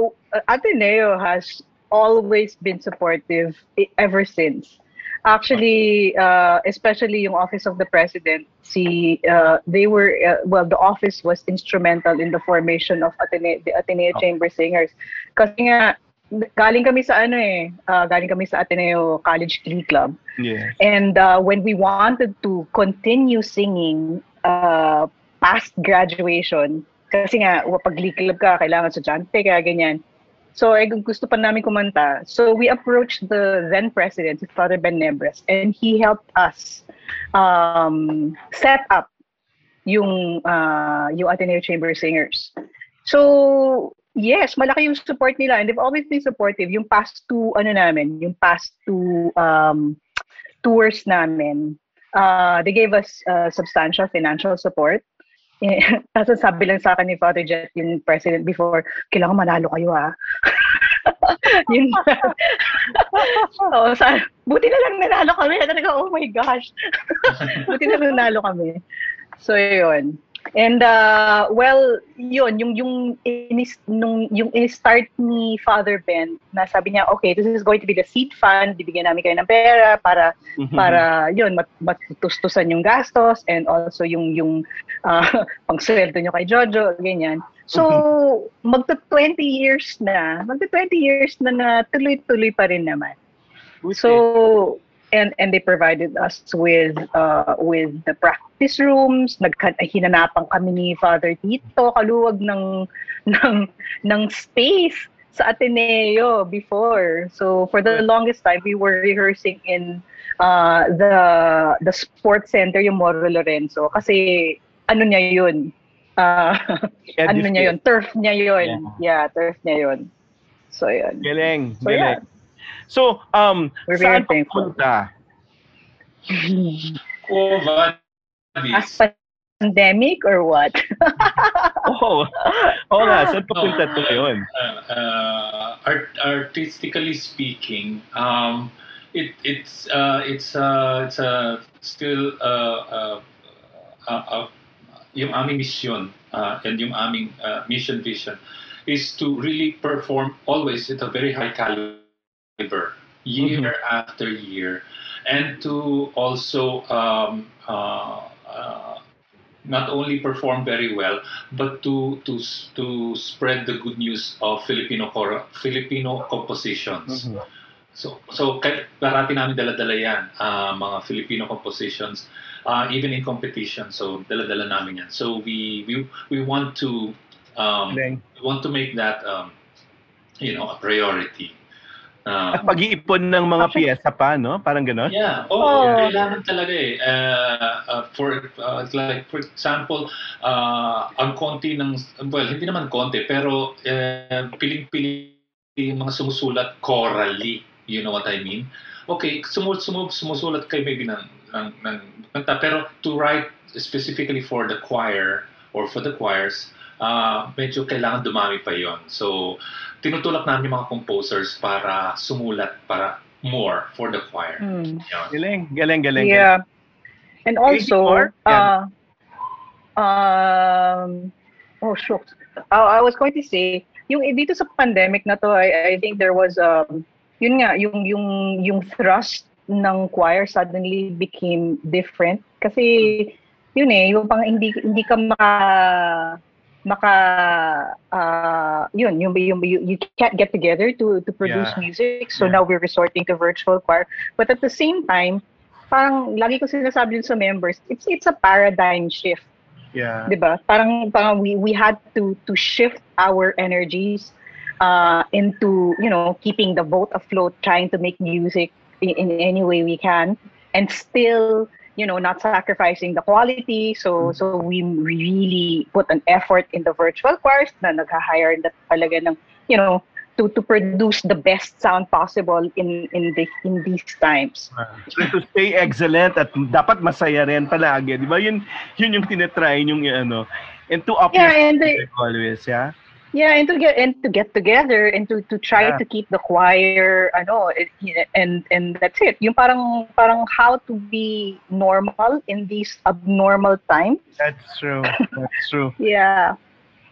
Ateneo has always been supportive e- ever since. Actually, uh, especially yung office of the president, see, uh, they were uh, well, the office was instrumental in the formation of Ateneo, the Ateneo Chamber Singers. Kasi nga, galing kami sa ano eh, uh, galing kami sa Ateneo College Glee Club. Yeah. And uh, when we wanted to continue singing uh, past graduation, kasi nga, pag Glee Club ka, kailangan sa kaya ganyan. So, eh, gusto pa namin kumanta. So, we approached the then president, si Father Ben Nebres, and he helped us um, set up yung, uh, yung Ateneo Chamber Singers. So, yes, malaki yung support nila and they've always been supportive. Yung past two, ano namin, yung past two um, tours namin, uh, they gave us uh, substantial financial support. *laughs* Tapos sabi lang sa akin ni Father Jet, yung president before, kailangan manalo kayo ha. *laughs* yun. *laughs* Oo, sa, buti na lang nanalo kami. Talaga, oh my gosh. buti na lang nanalo kami. So, yun. And uh, well, yun, yung yung inis, nung yung start ni Father Ben, na sabi niya, okay, this is going to be the seed fund, bibigyan namin kayo ng pera para Mhm. para yun mat, matustusan yung gastos and also yung yung uh, *laughs* pangsweldo nyo kay Jojo, ganyan. So, magto 20 years na, magto 20 years na na tuloy-tuloy pa rin naman. Buti. So, and and they provided us with uh with the practice rooms nagka hinanapan kami ni Father Tito kaluwag ng *laughs* ng ng space sa Ateneo before. So for the longest time we were rehearsing in uh the the sports center yung Moro Lorenzo. Kasi ano niya yun? Uh, *laughs* ano niya yun? turf niya yun. Yeah, turf niya yun. So yun. Galing, So, galing. So, um, We're saan thankful. pupunta? *laughs* Oh, as pandemic or what Oo. *laughs* Oo nga, saan papunta to ngayon? uh, uh, art, artistically speaking, um, it it's uh, it's uh, it's uh, still uh, uh, uh, uh, yung aming mission uh, and yung aming uh, mission vision is to really perform always at a very high caliber year after year and to also um, uh, uh, not only perform very well but to to to spread the good news of Filipino cor- Filipino compositions. Mhm. So so parati namin dala-dala yan ah, mga Filipino compositions ah, even in competition. So dala-dala namin yan. So we we we want to um, we want to make that um, you know a priority. At Um, pag-iipon ng mga piyesa pa, no? Parang gano'n? Yeah. Oh. Oh, kailangan talaga eh. Uh, uh, for uh, like for example, uh, ang konti ng well, hindi naman konti pero uh, piling-pili yung mga sumusulat chorally. You know what I mean? Okay, sumu sumu sumusulat kayo maybe ng ng, ng kanta pero to write specifically for the choir or for the choirs, uh, medyo kailangan dumami pa yon. So, tinutulak namin yung mga composers para sumulat para more for the choir. Yun. Galing, galing, galing. galing. Yeah. And also, uh, um, oh, shucks. I, I was going to say, yung dito sa pandemic na to, I, I think there was, um, yun nga, yung, yung, yung thrust ng choir suddenly became different. Kasi, yun eh, yung pang hindi, hindi ka maka, maka, uh, yun, yung, yung, you, you can't get together to, to produce Yeah. music. So Yeah. now we're resorting to virtual choir. But at the same time, parang lagi ko sinasabi sa members, it's it's a paradigm shift, Yeah. 'di ba? Parang parang we we had to to shift our energies uh into, you know, keeping the boat afloat, trying to make music in, in any way we can and still, you know, not sacrificing the quality. So so we really put an effort in the virtual choirs na nag-hire na talaga ng, you know, to to produce the best sound possible in in the in these times. So to stay excellent at dapat masaya rin palagi. Di ba? Yun, yun yung tinatry yung ano. And to uplift Yeah, and the- always, yeah? Yeah, and to get and to get together and to to try Yeah. to keep the choir, ano, it, and and that's it. Yung parang parang how to be normal in these abnormal times. That's true. That's true. *laughs* Yeah.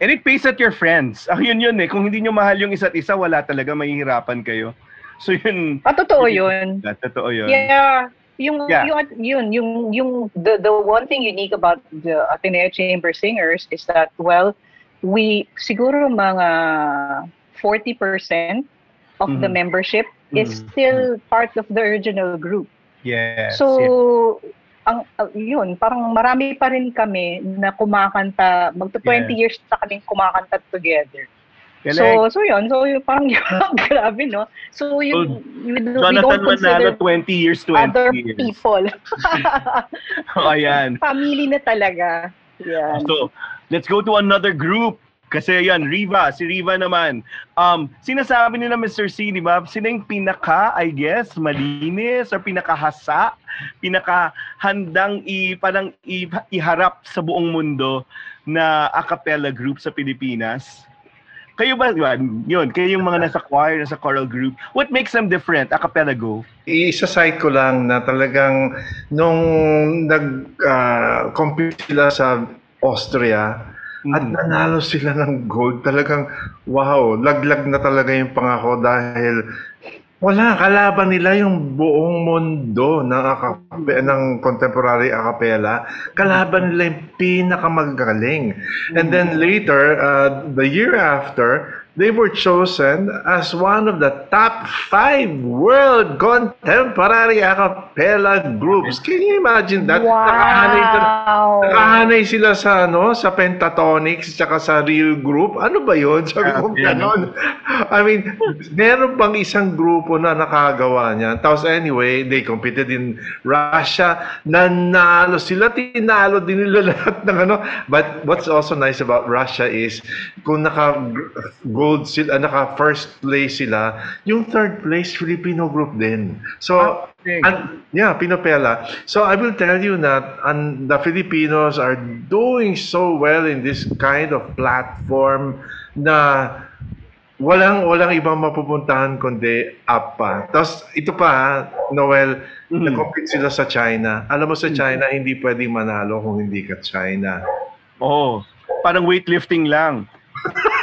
And it pays at your friends. Ah, yun yun eh. Kung hindi nyo mahal yung isa't isa, wala talaga, mahihirapan kayo. *laughs* So yun, Ah, totoo yun. ah, totoo yun. Yeah. Yung, Yeah. yung, yun, yung, yung, the, the one thing unique about the Ateneo Chamber Singers is that, well, we, siguro mga 40% of the Mhm. membership is Mhm. still part of the original group. Yes. So, yes. ang uh, yun, parang marami pa rin kami na kumakanta, magto 20 years na kaming kumakanta together. Galing. So, so yun, so yun, parang *laughs* grabe, no? So, yun, we, we Jonathan don't Manalo, consider 20 years, 20 other years. people. *laughs* Oh, ayan. Family na talaga. Yan. So, let's go to another group. Kasi yan, Riva, si Riva naman. Um, sinasabi nila Mr. C, di ba? Sila yung pinaka, I guess, malinis or pinakahasa, pinakahandang i, parang i, iharap sa buong mundo na a cappella group sa Pilipinas. Kayo ba, di ba? Yun, kayo yung mga nasa choir, nasa choral group. What makes them different, a cappella go? Isa-cite ko lang na talagang nung nag-compete sila sa Austria, at Mhm. nanalo sila ng gold. Talagang, wow, laglag na talaga yung pangako dahil wala, kalaban nila yung buong mundo ng, akape, ng contemporary a cappella. Kalaban nila yung pinakamagaling. And then later, uh, the year after, they were chosen as one of the top five world contemporary a cappella groups. Can you imagine that? Nakahanay, Wow! nakahanay sila sa ano, sa pentatonics tsaka sa real group. Ano ba 'yon? Sabi ko Ah, yan. ganon. I mean, meron bang isang grupo na nakagawa niyan? Tapos anyway, they competed in Russia. Nanalo sila, tinalo din nila *laughs* lahat ng ano. But what's also nice about Russia is kung naka gold sila, naka first place sila, yung third place Filipino group din. So, and, yeah, Pinopela. So I will tell you that and the Filipinos are doing so well in this kind of platform na walang walang ibang mapupuntahan kundi up pa. Tapos ito pa, Noel, Mhm. nag-compete sila sa China. Alam mo sa China, hindi pwedeng manalo kung hindi ka China. Oo. Parang weightlifting lang. *laughs*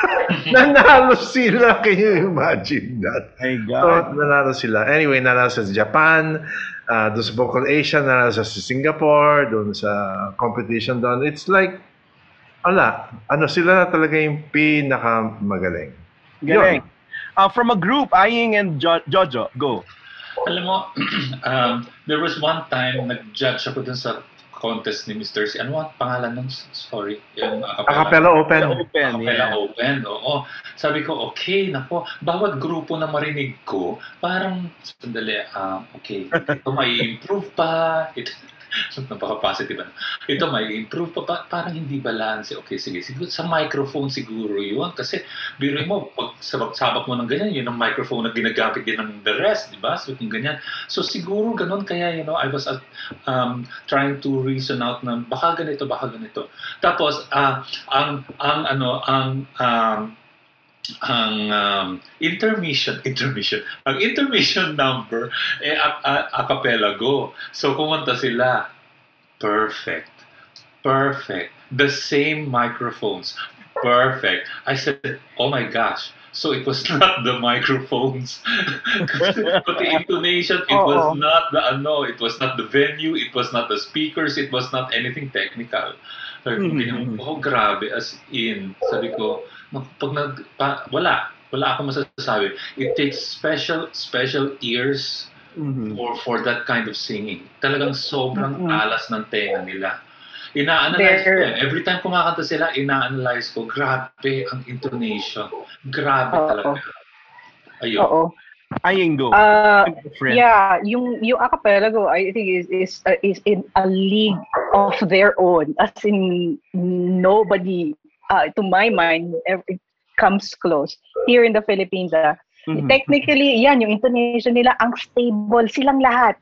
Nanalo sila. Can you imagine that? My So, God. nanalo sila. Anyway, nanalo sa Japan, uh, doon sa Vocal Asia, nanalo sa Singapore, doon sa competition doon. It's like, ala, ano, sila na talaga yung pinakamagaling. Galing. Uh, from a group, Aying and jo- Jojo, go. Alam mo, *clears throat* um, there was one time nag-judge ako dun sa contest ni Mr. C. Ano ang pangalan nun? Sorry. Yung Acapella Open. Open, Acapella yeah. Open, oo. Sabi ko, okay, nako, bawat grupo na marinig ko, parang, sandali, ah, okay, *laughs* ito may improve pa, ito, *laughs* napaka-positive ano. Ito may improve pa, pa, parang hindi balance. Okay, sige, siguro sa microphone siguro yun. Kasi, biro mo, pag sabak-sabak mo ng ganyan, yun ang microphone na ginagamit din ng the rest, di ba? So, kung ganyan. So, siguro ganun kaya, you know, I was uh, um, trying to reason out na baka ganito, baka ganito. Tapos, ah, ang, ang, ano, ang, um, ang um, intermission, *laughs* intermission, ang intermission number, eh, a, a, a cappella go. So, kumanta sila. Perfect. Perfect. The same microphones. Perfect. I said, oh my gosh. So it was *laughs* not the microphones. *laughs* but the intonation, it was Oo. not the ano, it was not the venue, it was not the speakers, it was not anything technical. Sabi tingnan mo, oh grabe, as in, sabi ko, "Naku, pag nag, pa, wala, wala akong masasabi. It takes special, special ears Mhm. for for that kind of singing. Talagang sobrang Mhm. alas ng tenga nila. Ina-analyze ko yan. Every time kumakanta sila, ina-analyze ko, grabe ang intonation. Grabe Oo. talaga. Ayun. Oo. Aying, go. Uh, Friend. yeah, yung yung acapella go, I think is is uh, is in a league of their own. As in nobody, uh, to my mind, ever comes close here in the Philippines. ah. Mhm. Technically, yan yung intonation nila ang stable silang lahat.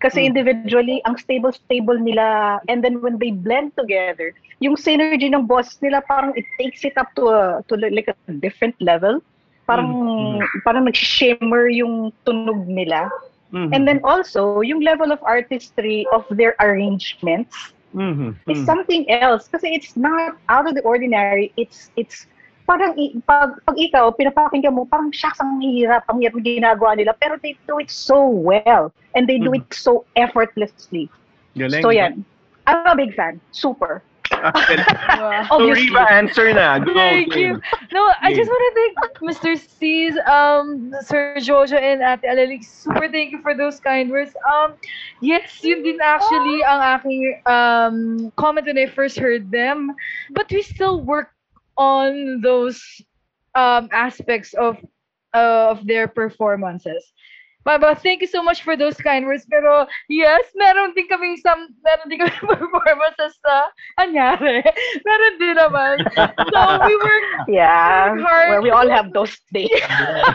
Kasi Mm. individually, ang stable-stable nila. And then when they blend together, yung synergy ng boss nila parang it takes it up to a to like a different level. Parang Mm. parang nag-shimmer yung tunog nila. Mhm. And then also, yung level of artistry of their arrangements Mhm. is Mhm. something else. Kasi it's not out of the ordinary. It's it's parang pag, pag ikaw, pinapakinggan mo, parang shucks, ang hirap, ang hirap ginagawa nila. Pero they do it so well. And they do Mhm. it so effortlessly. Galing. So yan. I'm a big fan. Super. Wow. so, Obviously. Riva, answer na. Go. Thank you. No, I just want to thank Mr. C's, um, Sir Jojo and Ate Alalik. Super thank you for those kind words. Um, yes, yun din actually ang aking um, comment when I first heard them. But we still work on those um, aspects of uh, of their performances. Baba, thank you so much for those kind words. Pero yes, meron din kaming some, meron din kaming *laughs* performances na anyari. *laughs* Meron din naman. So we were Yeah, Hard. where we all have those days.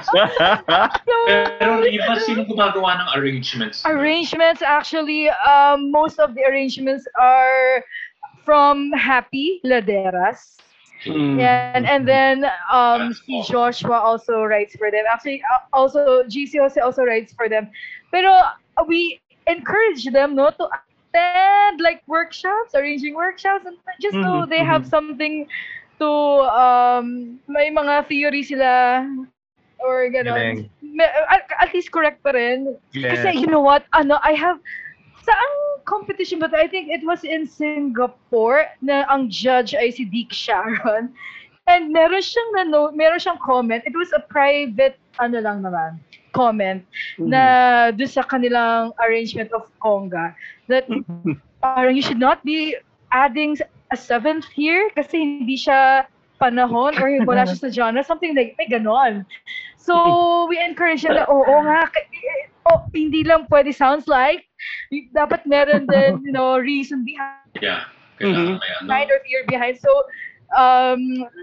so *laughs* Pero iba, sino gumagawa ng arrangements? arrangements actually um most of the arrangements are from Happy Laderas. Mm. Yeah, and, and then um si Joshua also writes for them. Actually uh, also GC Jose also writes for them. Pero uh, we encourage them no to attend like workshops, arranging workshops and just so Mhm, they have something to um may mga theory sila or Galing. gano'n. Me- At, at least correct pa rin. Yes. Kasi you know what? Ano, I have saan competition but I think it was in Singapore na ang judge ay si Dick Sharon. And meron siyang nano, meron siyang comment. It was a private ano lang naman comment na doon sa kanilang arrangement of conga that *laughs* parang you should not be adding a seventh here kasi hindi siya panahon or wala siya sa genre, something like, may ganon. So, we encourage siya na, oo nga, k- oh, hindi lang pwede sounds like, y- dapat meron din, you know, reason behind Yeah. Kailangan may ano. or fear behind. So, um,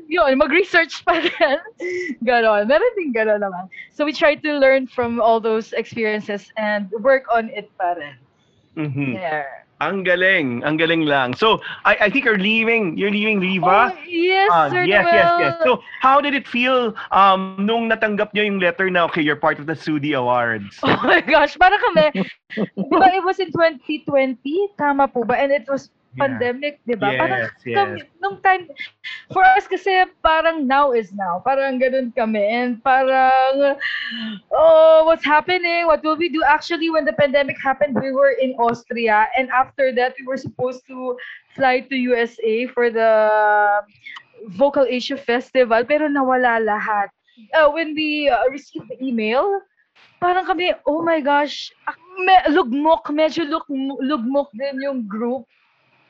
yun, mag-research pa rin. *laughs* ganon. Meron din ganon naman. So, we try to learn from all those experiences and work on it pa rin. Mhm. There. Ang galing, ang galing lang. So, I, I think you're leaving, you're leaving Oh, Riva. yes, Ah, Sir yes, yes, yes. So, how did it feel um, nung natanggap nyo yung letter na, okay, you're part of the Sudi Awards? Oh my gosh, para kami, di ba it was in 2020? Tama po ba? And it was Yeah. pandemic, di ba? Parang Yes, kami, yes. nung time, for us kasi parang now is now. Parang ganun kami. And parang, oh, what's happening? What will we do? Actually, when the pandemic happened, we were in Austria. And after that, we were supposed to fly to USA for the Vocal Asia Festival. Pero nawala lahat. Uh, when we uh, received the email, parang kami, oh my gosh, ah, me, lugmok, medyo lug, lugmok din yung group,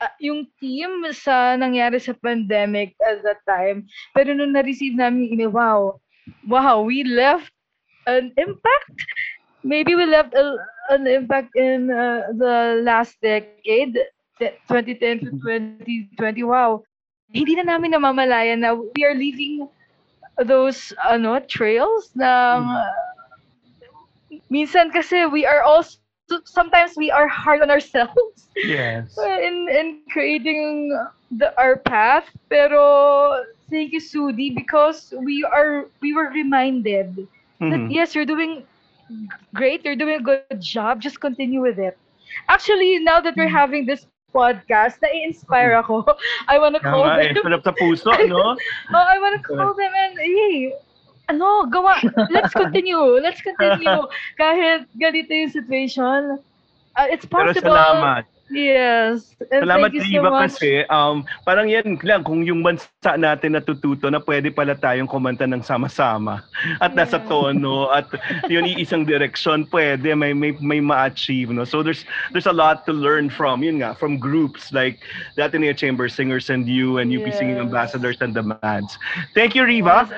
ah, yung team sa nangyari sa pandemic at that time. Pero nung na-receive namin yung email, wow, wow, we left an impact. Maybe we left a, an impact in uh, the last decade, te- 2010 to 2020. Wow. Hindi na namin namamalayan na we are leaving those ano trails ng minsan kasi we are also sometimes we are hard on ourselves. Yes. *laughs* in in creating the our path. Pero thank you Sudi because we are we were reminded that Mhm. yes you're doing great. You're doing a good job. Just continue with it. Actually now that we're having this podcast na-inspire ako. *laughs* I wanna call Tama eh, them. Sarap sa puso, no? *laughs* Oh, I want to call them and, hey, ano, gawa, let's continue, let's continue. *laughs* Kahit ganito yung situation, uh, it's Pero possible. salamat. Yes. And Salamat, thank you so Riva, much. kasi um, parang yan lang, kung yung bansa natin natututo na pwede pala tayong kumanta ng sama-sama at nasa Yeah. tono at *laughs* yun isang direction pwede may may may ma-achieve no so there's there's a lot to learn from yun nga from groups like the Ateneo Chamber Singers and you and UP Singing Yes. Ambassadors and the Mads thank you Riva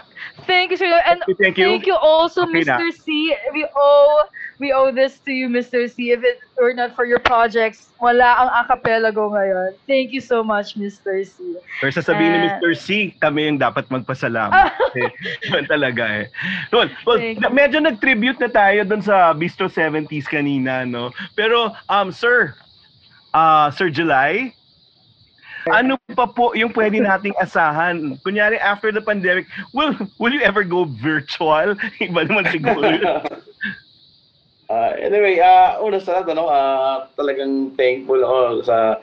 Thank you, sir. And Thank you. thank you also, Okay na. Mr. C. We owe we owe this to you, Mr. C. If it were not for your projects, wala ang acapella go ngayon. Thank you so much, Mr. C. Or sasabihin ni Ah. Mr. C, kami yung dapat magpasalamat. Kasi *laughs* yun talaga eh. Well, you. medyo nag-tribute na tayo dun sa Bistro 70s kanina, no? Pero, um, sir, ah Sir July, ano pa po yung pwede nating asahan? Kunyari, after the pandemic, will will you ever go virtual? *laughs* Iba naman siguro. *laughs* Ah, anyway, uh, una sa lahat, ano, ah, talagang thankful ako sa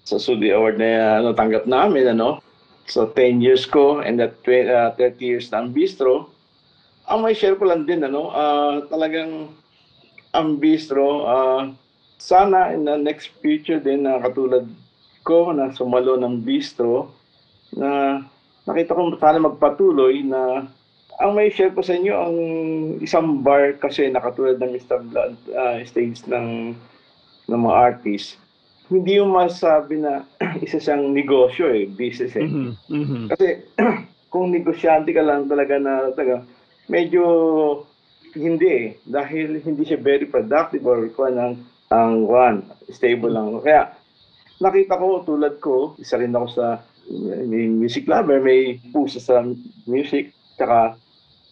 sa Sudi Award na ano, tanggap namin. Ano. So, 10 years ko and that tw- ah, 30 years ng bistro. Ang may share ko lang din, ano, ah, talagang ang bistro, ah, sana in the next future din na katulad ko na sumalo ng bistro na nakita ko sana magpatuloy na ang may share ko sa inyo, ang isang bar kasi nakatulad ng uh, stage ng, ng mga artist, hindi yung masabi na *clears throat* isa siyang negosyo eh, business eh. Mhm, mhm. Kasi *clears throat* kung negosyante ka lang talaga na talaga, medyo hindi eh. Dahil hindi siya very productive or kuan ang ang kuan, stable lang. Kaya nakita ko tulad ko, isa rin ako sa may music lover, may puso sa music, tsaka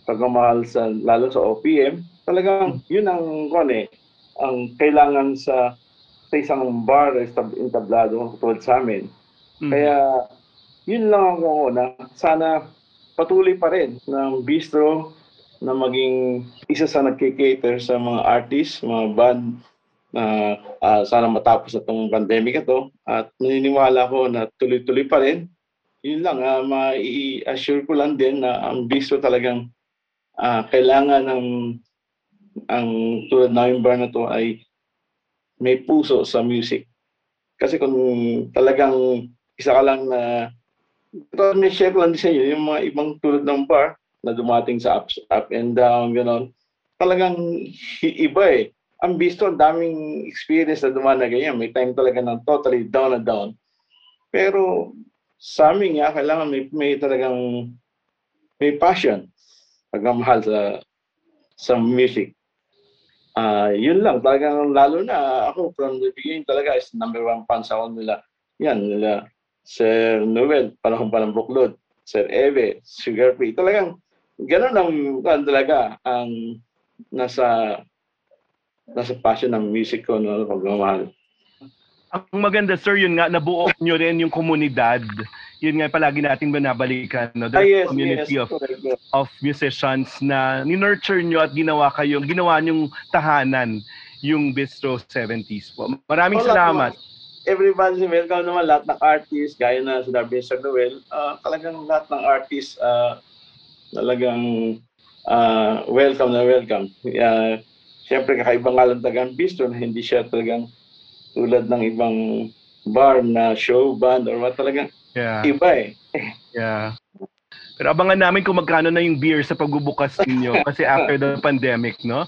pagmamahal sa lalo sa OPM. Talagang yun ang kuan eh, ang kailangan sa sa isang bar estab- entablado tulad sa amin. Mhm. Kaya yun lang ako na sana patuloy pa rin ng bistro na maging isa sa nagkikater sa mga artists, mga band na ah, sana matapos na itong pandemic ito at naniniwala ko na tuloy-tuloy pa rin. Yun lang, uh, ma-assure ko lang din na ang bistro talagang ah, kailangan ng ang tulad namin bar na to ay may puso sa music. Kasi kung talagang isa ka lang na ito may share ko lang din sa inyo, yung mga ibang tulad ng bar na dumating sa up, up and down, gano'n. Talagang iba eh. Ang bisto, ang daming experience na dumaan na ganyan. May time talaga ng totally down and down. Pero sa amin nga, kailangan may, may talagang may passion, pagmamahal sa sa music. Ah, yun lang, talagang lalo na ako from the beginning talaga is number one fan sa ako nila. Yan, nila Sir Noel, panahon pa ng buklod, Sir Eve, Sugar Free. Talagang ganun ang talaga ang nasa nasa passion ng music ko no pagmamahal. Ang maganda sir, yun nga, nabuo nyo rin yung komunidad. Yun nga palagi nating binabalikan. No? Ah, The yes, community yes, of correct, of musicians na ni-nurture nyo at ginawa kayong, ginawa nyong tahanan yung Bistro 70s po. Maraming Wala salamat. naman. Everybody, welcome naman lahat ng artists, gaya na sinabi ni Sir Noel, ah, talagang lahat ng artists ah, talagang ah, welcome na welcome. Uh, Siyempre, kakaiba nga lang talagang bistro na hindi siya talagang tulad ng ibang bar na show, band, or what talagang Yeah. iba eh. Yeah. Pero abangan namin kung magkano na yung beer sa pagbubukas ninyo *laughs* kasi after the pandemic, no?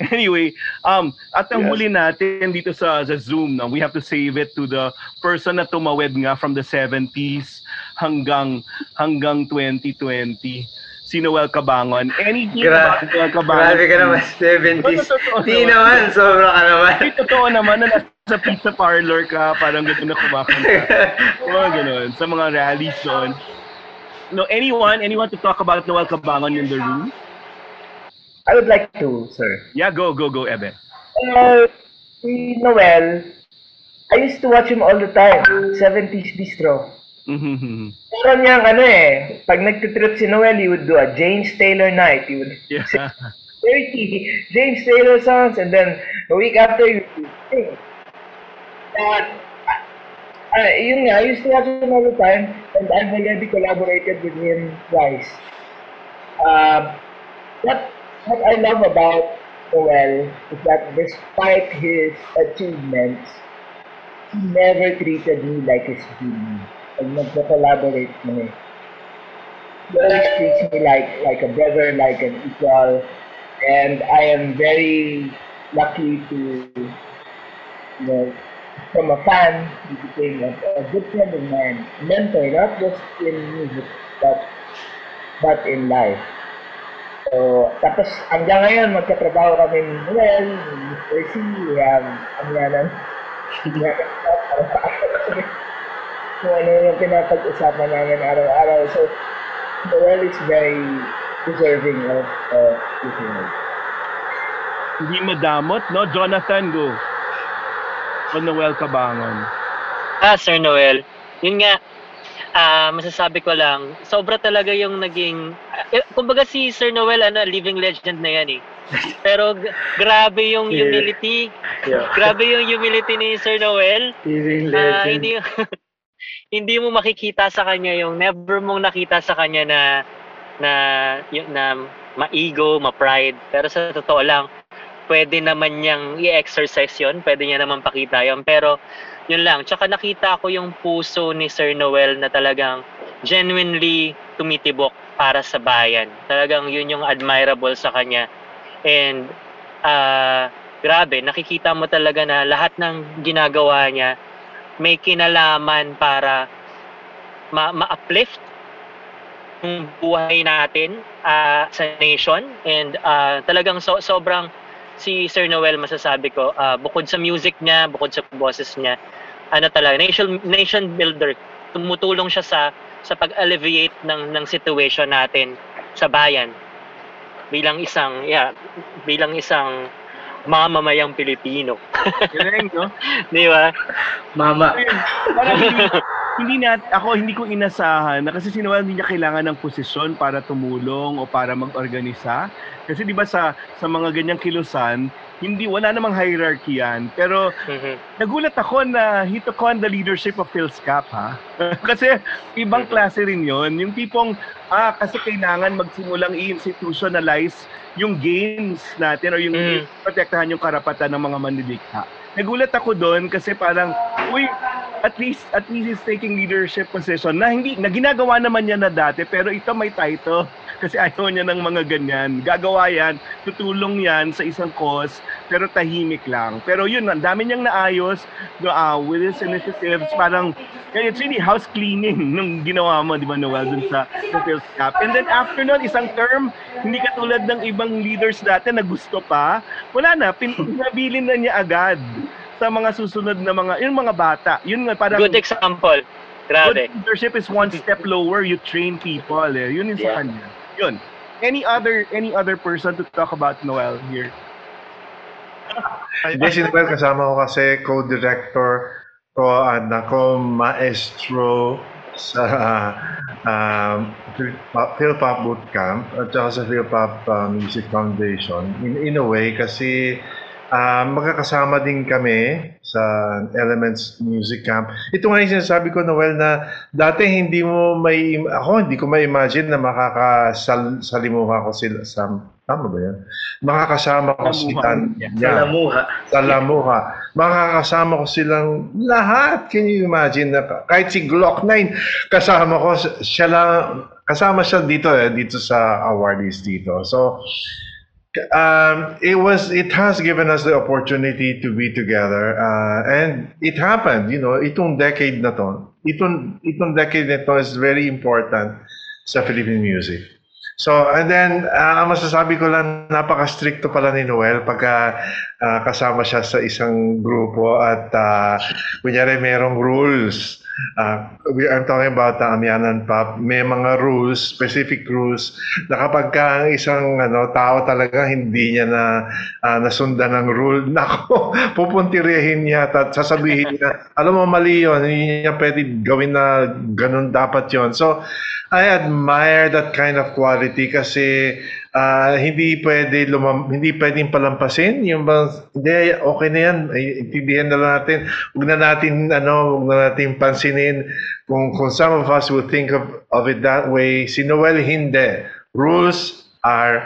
*laughs* Anyway, um, at ang Yes. huli natin dito sa, sa Zoom, no, we have to save it to the person na tumawid nga from the 70s hanggang hanggang 2020. Si Noel Cabangon. Anything Gra- about Noel Cabangon? Grabe ka naman, 70s. Totoo Di naman. naman, sobra ka naman. Ay, totoo naman na nasa pizza parlor ka, parang gano'n na kumakanta. *laughs* Mga gano'n, sa mga rallies doon. No, anyone, anyone to talk about Noel Cabangon in the room? I would like to, sir. Yeah, go, go, go, Ebe. Uh, si Noel, I used to watch him all the time. 70s Bistro. Mhm. Meron niyang ano eh, pag nagtitrip si Noel, he would do a James Taylor night. He would yeah. 30 James Taylor songs and then a week after he would sing. Uh, uh, yun nga, I used to watch him all the time and I've already collaborated with him twice. Uh, what, what I love about Noel is that despite his achievements, he never treated me like his junior. Pag nagko-collaborate kami. He treats me like, like a brother, like an equal. And I am very lucky to, you know, from a fan, he became a, a good friend of mine, mentor, not just in music, but but in life. So, tapos hanggang ngayon, magkatrabaho kami ni Noel, ni Mr. C, have, ano yan, ang- *laughs* kung ano yung pinapag-usapan namin araw-araw. So, Noel is very deserving of uh, this award. Hindi madamot, no? Jonathan, go. O Noel Cabangon. Ah, Sir Noel. Yun nga, ah masasabi ko lang, sobra talaga yung naging... Eh, kumbaga si Sir Noel, ano, living legend na yan eh. Pero g- grabe yung Yeah. humility. Yeah. Grabe yung humility ni Sir Noel. Living Ah, legend. hindi *laughs* hindi mo makikita sa kanya yung never mong nakita sa kanya na na yung na ma-ego, ma-pride. Pero sa totoo lang, pwede naman niyang i-exercise yon, pwede niya naman pakita yon. Pero yun lang, tsaka nakita ko yung puso ni Sir Noel na talagang genuinely tumitibok para sa bayan. Talagang yun yung admirable sa kanya. And ah grabe, nakikita mo talaga na lahat ng ginagawa niya may kinalaman para ma- ma-uplift buhay natin ah, sa nation and ah, talagang so, sobrang si Sir Noel masasabi ko ah, bukod sa music niya, bukod sa boses niya, ano talaga nation nation builder. Tumutulong siya sa sa pag-alleviate ng ng situation natin sa bayan bilang isang yeah, bilang isang mamamayang Pilipino. Galing, no? *laughs* Di ba? Mama. Parang hindi, hindi na, ako hindi ko inasahan na kasi si Noel hindi niya kailangan ng posisyon para tumulong o para mag-organisa. Kasi di ba sa sa mga ganyang kilusan, hindi wala namang hierarchy yan. Pero Mhm. nagulat ako na he took on the leadership of PhilSCAP ha. *laughs* kasi ibang klase rin yon Yung tipong, ah, kasi kailangan magsimulang i-institutionalize yung gains natin or yung Mm. protektahan yung karapatan ng mga manlilikha. Nagulat ako doon kasi parang, uy, at least at least he's taking leadership position na hindi na ginagawa naman niya na dati pero ito may title *laughs* kasi ayaw niya ng mga ganyan. Gagawa yan, tutulong yan sa isang cause pero tahimik lang. Pero yun, ang dami niyang naayos uh, with his initiatives. Parang, it's really house cleaning *laughs* nung ginawa mo, di ba, Noel, dun sa, sa Phil's Cup. And then after nun, isang term, hindi katulad ng ibang leaders dati na gusto pa, wala na, pin- *laughs* pinabilin na niya agad sa mga susunod na mga, yung mga bata. Yun nga, parang, Good example. Grabe. Good leadership is one step lower. You train people. Eh. Yun yung sa Yeah. kanya. Yun. Any other any other person to talk about Noel here? Hindi, si Noel kasama ko kasi co-director ko at ako maestro sa um, Phil- Philpop Bootcamp at saka sa Philpop uh, Music Foundation. In, in a way, kasi ah, magkakasama din kami sa Elements Music Camp. Ito nga yung sinasabi ko, Noel, na dati hindi mo may, ako hindi ko ma-imagine na makakasalimuha ko sila sa, tama ba yan? Makakasama ko si. Tan. Yeah. Salamuha. Salamuha. Makakasama ko silang lahat. Can you imagine na kahit si Glock 9 kasama ko siya lang kasama siya dito eh dito sa awardees dito. So um, it was it has given us the opportunity to be together uh, and it happened you know itong decade na to itong itong decade na to is very important sa Philippine music So, and then, uh, masasabi ko lang, napaka-stricto pala ni Noel pagka ah, kasama siya sa isang grupo at uh, kunyari merong rules. Uh, we, I'm talking about the Amyanan Pop. May mga rules, specific rules, na kapag ka ang isang ano, tao talaga hindi niya na ah, nasundan ng rule, *laughs* nako, pupuntirihin niya at sasabihin niya, alam mo, mali yun, hindi niya pwede gawin na ganun dapat yon So, I admire that kind of quality kasi ah, hindi pwede lumam, hindi pwedeng palampasin yung bang hindi okay na yan. Intindihan na lang natin. Huwag na natin ano huwag na natin pansinin kung kung some of us would think of, of it that way. Si Noel hindi. Rules are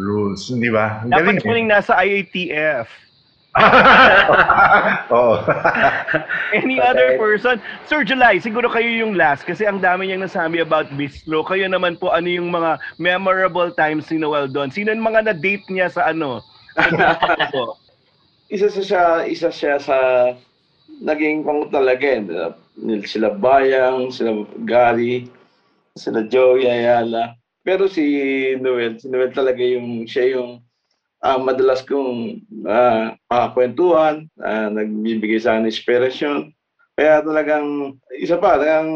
rules hindi ba? Galing Dapat mo rin nasa IATF. *laughs* Oo. Any other person? Sir July, siguro kayo yung last kasi ang dami niyang nasabi about Bistro. Kayo naman po, ano yung mga memorable times ni Noel doon? Sino yung mga na-date niya sa ano? *laughs* Isa sa siya, isa siya sa naging pang talaga eh. Nil- Sila Bayang, sila Gary, sila Joey Ayala. Pero si Noel, si Noel talaga yung siya yung ah, madalas kong uh, kwentuhan, ah, nagbibigay sa akin inspirasyon. Kaya talagang, isa pa, talagang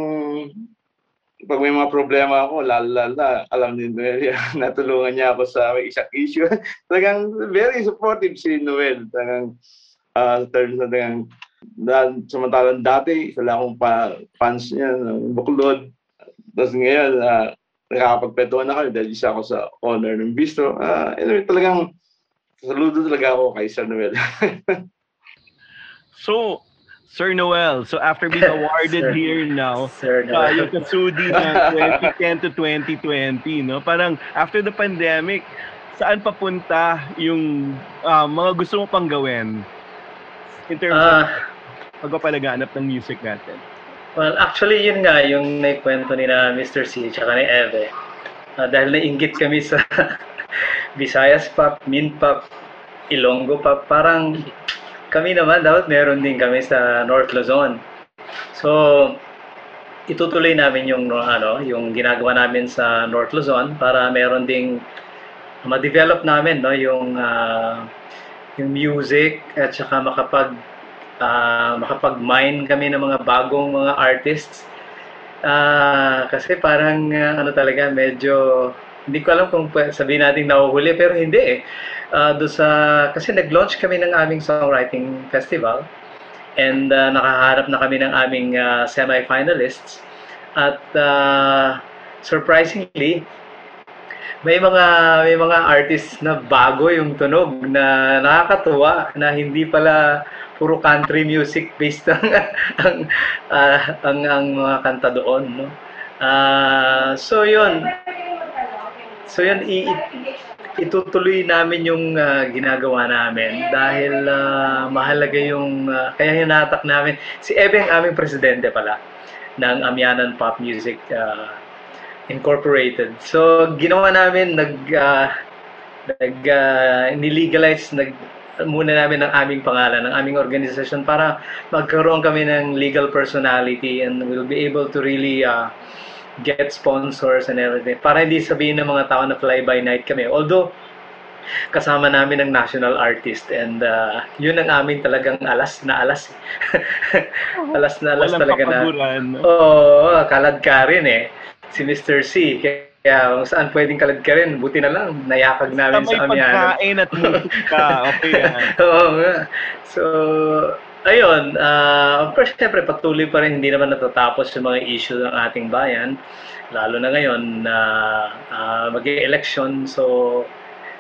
pag may mga problema ako, lalala, alam ni Noel *laughs* natulungan niya ako sa may isang issue. *laughs* talagang very supportive si Noel. Talagang, uh, terms na talagang, na, samantalang dati, isa lang akong pa, fans niya, ng buklod. Tapos ngayon, uh, nakakapagpetuan na kami dahil isa ako sa honor ng bistro. Uh, anyway, talagang, saludo talaga ako kay Sir Noel. So, Sir Noel, so after being *laughs* awarded Sir- here now, Sir uh, Noel. yung kasudi ng *laughs* 2010 to 2020, no? Parang after the pandemic, saan papunta yung ah, mga gusto mo pang gawin in terms of Ah, pagpapalaganap ng music natin? well, actually, yun nga, yung naikwento ni na Mr. C tsaka ni Eve. Ah, dahil nainggit kami sa *laughs* Visayas Pop, Min Pop, Ilonggo Pop, parang kami naman dapat meron din kami sa North Luzon. So, itutuloy namin yung ano, yung ginagawa namin sa North Luzon para meron ding ma-develop namin no yung ah, yung music at saka makapag ah, makapag-mine kami ng mga bagong mga artists. Ah, kasi parang ah, ano talaga medyo hindi ko alam kung sabihin natin nahuhuli pero hindi eh. Ah, doon sa kasi nag-launch kami ng aming songwriting festival and ah, nakaharap na kami ng aming ah, semi-finalists. At ah, surprisingly may mga may mga artists na bago yung tunog na nakakatuwa na hindi pala puro country music based *laughs* ang ang ah, ang, ang mga kanta doon no? Ah, so yun so yun i, itutuloy namin yung ah, ginagawa namin dahil ah, mahalaga yung ah, kaya hinatak namin si Ebe ang aming presidente pala ng Amyanan Pop Music ah, Incorporated. So ginawa namin nag ah, nag ah, nilegalize nag muna namin ang aming pangalan, ng aming organisasyon para magkaroon kami ng legal personality and we'll be able to really ah, get sponsors and everything. Para hindi sabihin ng mga tao na fly by night kami. Although kasama namin ng national artist and ah, yun ang aming talagang alas na alas. *laughs* alas na alas Walang talaga na. kapaguran. Oo, kalad ka rin eh. Si Mr. C. Kaya kung saan pwedeng kalad ka rin, buti na lang, nayakag namin Sa may sa amyan. pagkain at *laughs* musika. Okay yan. Oo nga. So, ayun, ah, of course, syempre, patuloy pa rin, hindi naman natatapos yung mga issue ng ating bayan. Lalo na ngayon na ah, mag-election, so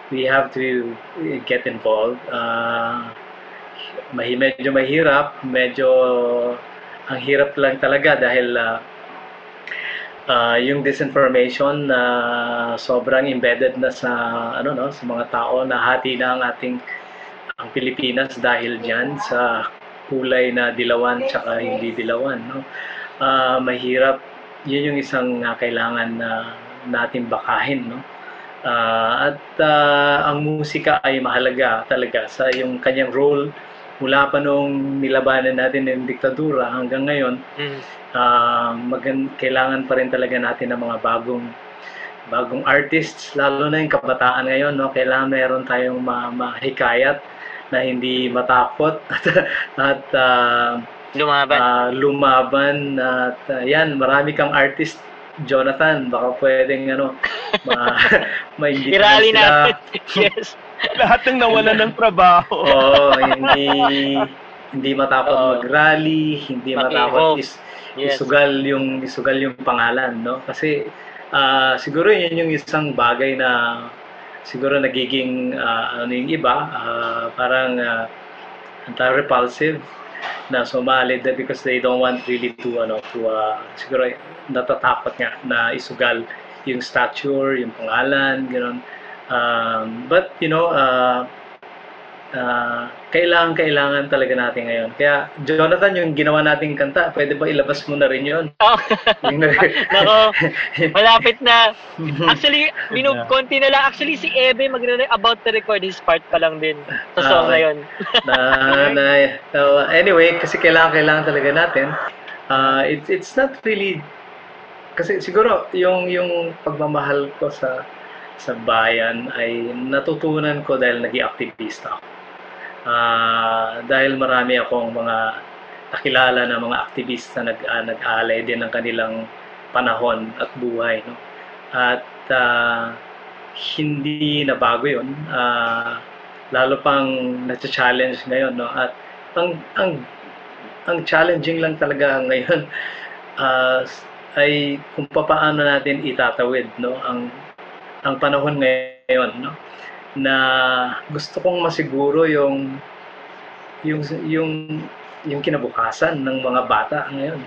we have to get involved. Ah, mahi medyo mahirap, medyo ang hirap lang talaga dahil ah, ah, yung disinformation na sobrang embedded na sa ano no sa mga tao na hati na ang ating ang Pilipinas dahil diyan sa kulay na dilawan tsaka hindi dilawan no? Ah, mahirap. Yun yung isang ah, kailangan na natin bakahin no? Ah, at ah, ang musika ay mahalaga talaga sa yung kanyang role mula pa nung nilabanan natin ng diktadura hanggang ngayon. Mm. ah magan kailangan pa rin talaga natin ng mga bagong bagong artists lalo na yung kabataan ngayon no? Kailangan meron tayong ma mahikayat na hindi matakot *laughs* at at ah, Lumaban. ah, lumaban at ah, yan marami kang artist Jonathan baka pwedeng ano *laughs* ma mainggit Irali sila. natin. *laughs* yes. Lahat ng nawalan ng trabaho. Oo, hindi hindi matakot Oo. mag-rally, hindi matakot Maki-hope. is, Yes. isugal yung isugal yung pangalan, no? Kasi ah, siguro yun yung isang bagay na siguro nagiging ah, ano yung iba, ah, parang ah, anti-repulsive na sumali that because they don't want really to ano to ah, siguro natatakot nga na isugal yung stature, yung pangalan, gano'n. Um, but you know, uh, uh, kailangan kailangan talaga natin ngayon. Kaya Jonathan, yung ginawa nating kanta, pwede ba ilabas mo na rin 'yon? *laughs* Oh. *laughs* Nako, malapit na. Actually, minug konti na lang. Actually, si Ebe magre about to record his part pa lang din sa song Ah, na yun. na, na uh, anyway, kasi kailangan kailangan talaga natin. Uh, it, it's not really kasi siguro yung yung pagmamahal ko sa sa bayan ay natutunan ko dahil naging aktivista ako. Ah, dahil marami akong mga nakilala na mga aktivista nag ah, nag-aalay din ng kanilang panahon at buhay no. At ah, hindi na bago 'yon. Ah, lalo pang na-challenge ngayon no at ang ang ang challenging lang talaga *laughs* ngayon ah, ay kung paano natin itatawid no ang ang panahon ngayon no na gusto kong masiguro yung yung yung yung kinabukasan ng mga bata ngayon?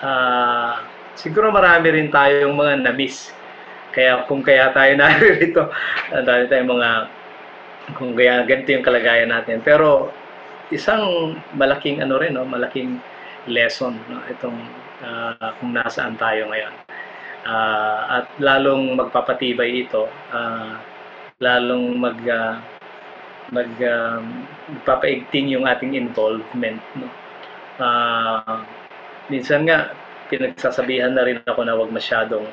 Ah, siguro marami rin tayong mga na-miss. Kaya kung kaya tayo *laughs* narito ang dami tayong mga kung kaya ganito yung kalagayan natin. Pero isang malaking ano rin no? Malaking lesson no? Itong ah, kung nasaan tayo ngayon. Ah, at lalong magpapatibay ito ah, lalong mag ah, mag ah, magpapaigting yung ating involvement no Ah, minsan nga pinagsasabihan na rin ako na wag masyadong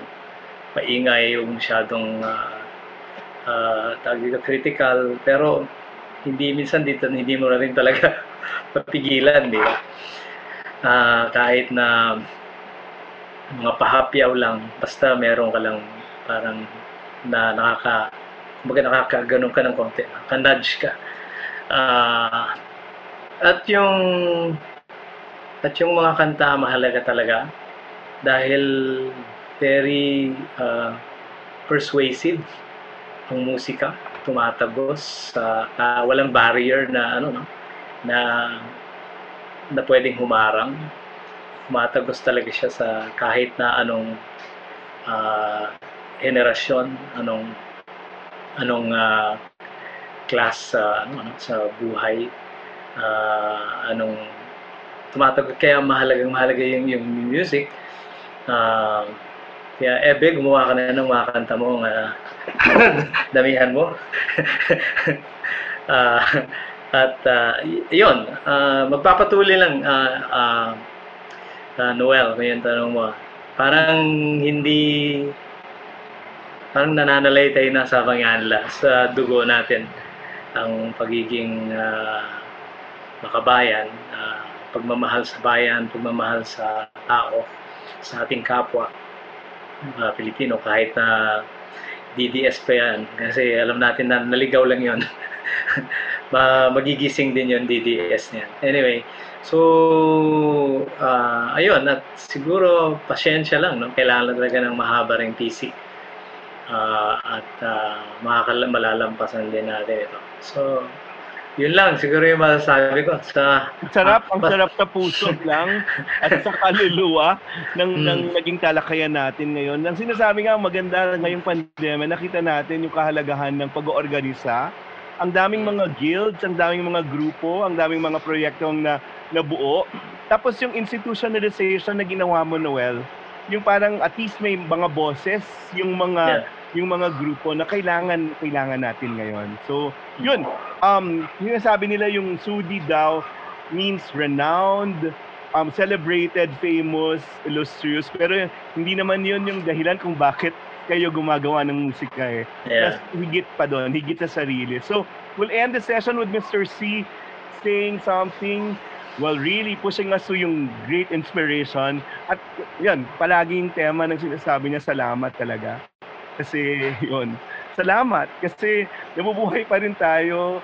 maingay, huwag masyadong uh, uh, dito, critical. Pero hindi minsan dito, hindi mo na rin talaga *laughs* papigilan, di ba? Uh, kahit na mga pahapyaw lang, basta meron ka lang parang na nakaka, kumbaga nakakaganon ka ng konti, nakaka-nudge ka. Uh, at yung at yung mga kanta mahalaga talaga dahil very uh, persuasive ang musika tumatagos sa uh, walang barrier na ano no na na pwedeng humarang tumatagos talaga siya sa kahit na anong uh, henerasyon anong anong uh, class sa uh, ano, ano sa buhay uh, anong tumatagos kaya mahalagang mahalaga yung yung music uh, kaya Ebe, gumawa ka na ng mga kanta mo uh, *laughs* damihan mo. uh, *laughs* at uh, yun, uh, magpapatuloy lang uh, uh, uh, Noel, kung yung tanong mo. Parang hindi parang nananalay tayo na sa panganla sa dugo natin ang pagiging uh, makabayan, uh, pagmamahal sa bayan, pagmamahal sa tao, sa ating kapwa, uh, Pilipino, kahit na DDS pa yan. Kasi alam natin na naligaw lang yon *laughs* Ma magigising din yon DDS niya. Anyway, so, uh, ayun, at siguro pasyensya lang, no? kailangan talaga ng mahaba ring PC. Uh, at uh, makakal- malalampasan din natin ito. So, yun lang, siguro yung masasabi ko. Sa, ang sarap, ang sarap sa puso *laughs* lang at sa kaluluwa ng, hmm. ng naging talakayan natin ngayon. Ang sinasabi nga maganda ngayong pandemya, nakita natin yung kahalagahan ng pag-oorganisa. Ang daming mga guilds, ang daming mga grupo, ang daming mga proyektong na nabuo. Tapos yung institutionalization na ginawa mo, Noel, yung parang at least may mga bosses, yung mga yeah yung mga grupo na kailangan kailangan natin ngayon. So, yun. Um, sinasabi nila yung Sudi daw means renowned, um, celebrated, famous, illustrious. Pero hindi naman yun yung dahilan kung bakit kayo gumagawa ng musika eh. Yeah. Mas higit pa doon, higit sa sarili. So, we'll end the session with Mr. C saying something well, really pushing us to yung great inspiration. At yan, palaging tema ng sinasabi niya, salamat talaga. Kasi yun, salamat kasi nabubuhay pa rin tayo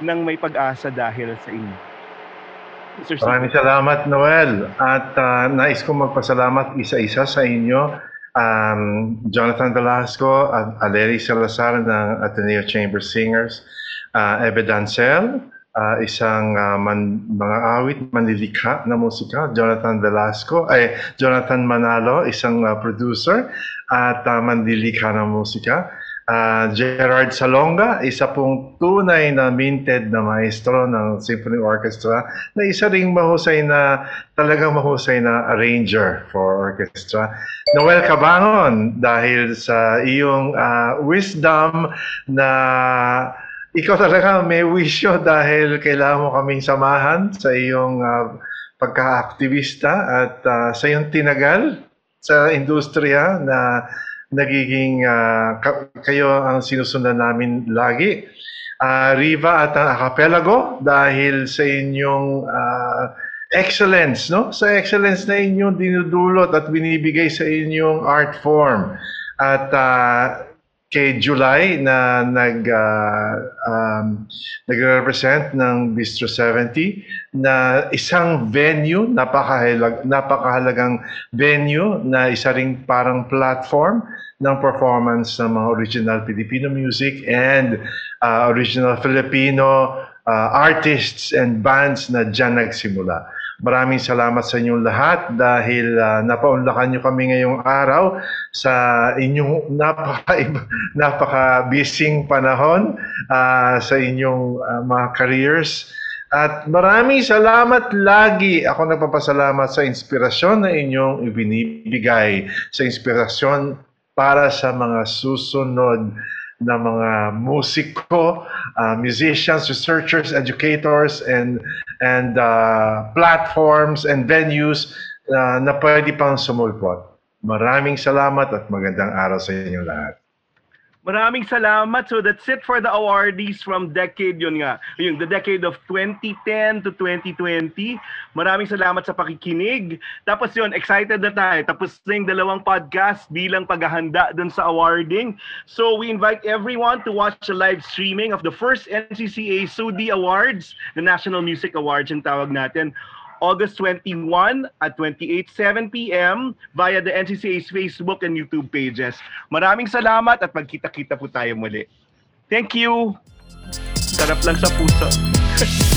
ng may pag-asa dahil sa inyo. Mr. Maraming salamat, Noel. At uh, nais kong magpasalamat isa-isa sa inyo. Um, Jonathan Velasco at Aleri Salazar ng Ateneo Chamber Singers, uh, Ebe Dancel, uh, isang uh, man, mga awit, manlilikha na musika, Jonathan Velasco, ay Jonathan Manalo, isang uh, producer, at uh, manlilikha ng musika. Uh, Gerard Salonga, isa pong tunay na minted na maestro ng Symphony Orchestra na isa ring mahusay na, talagang mahusay na arranger for orchestra. Noel Cabangon, dahil sa iyong uh, wisdom na ikaw talaga may wisyo dahil kailangan mo kaming samahan sa iyong uh, pagka-aktivista at uh, sa iyong tinagal sa industriya na nagiging uh, kayo ang sinusundan namin lagi. Uh, Riva at ang Acapelago dahil sa inyong uh, excellence, no? Sa excellence na inyong dinudulot at binibigay sa inyong art form. At uh, kay July na nag uh, um, nagre-represent ng Bistro 70 na isang venue napakahalag napakahalagang venue na isa ring parang platform ng performance ng mga original Filipino music and uh, original Filipino uh, artists and bands na diyan nagsimula. Maraming salamat sa inyong lahat dahil uh, napaunlakan nyo kami ngayong araw sa inyong napaka napaka busy panahon uh, sa inyong uh, mga careers. At maraming salamat lagi. Ako nagpapasalamat sa inspirasyon na inyong ibinibigay, sa inspirasyon para sa mga susunod na mga musiko, uh, musicians, researchers, educators, and and uh, platforms and venues na, na pwede pang sumulpot. Maraming salamat at magandang araw sa inyong lahat. Maraming salamat. So that's it for the awardees from decade yun nga. Yung the decade of 2010 to 2020. Maraming salamat sa pakikinig. Tapos yun, excited na tayo. Tapos na yung dalawang podcast bilang paghahanda dun sa awarding. So we invite everyone to watch the live streaming of the first NCCA SUDI Awards, the National Music Awards yung tawag natin. August 21 at 28, 7 p.m. via the NCCA's Facebook and YouTube pages. Maraming salamat at magkita-kita po tayo muli. Thank you! Sarap lang sa puso. *laughs*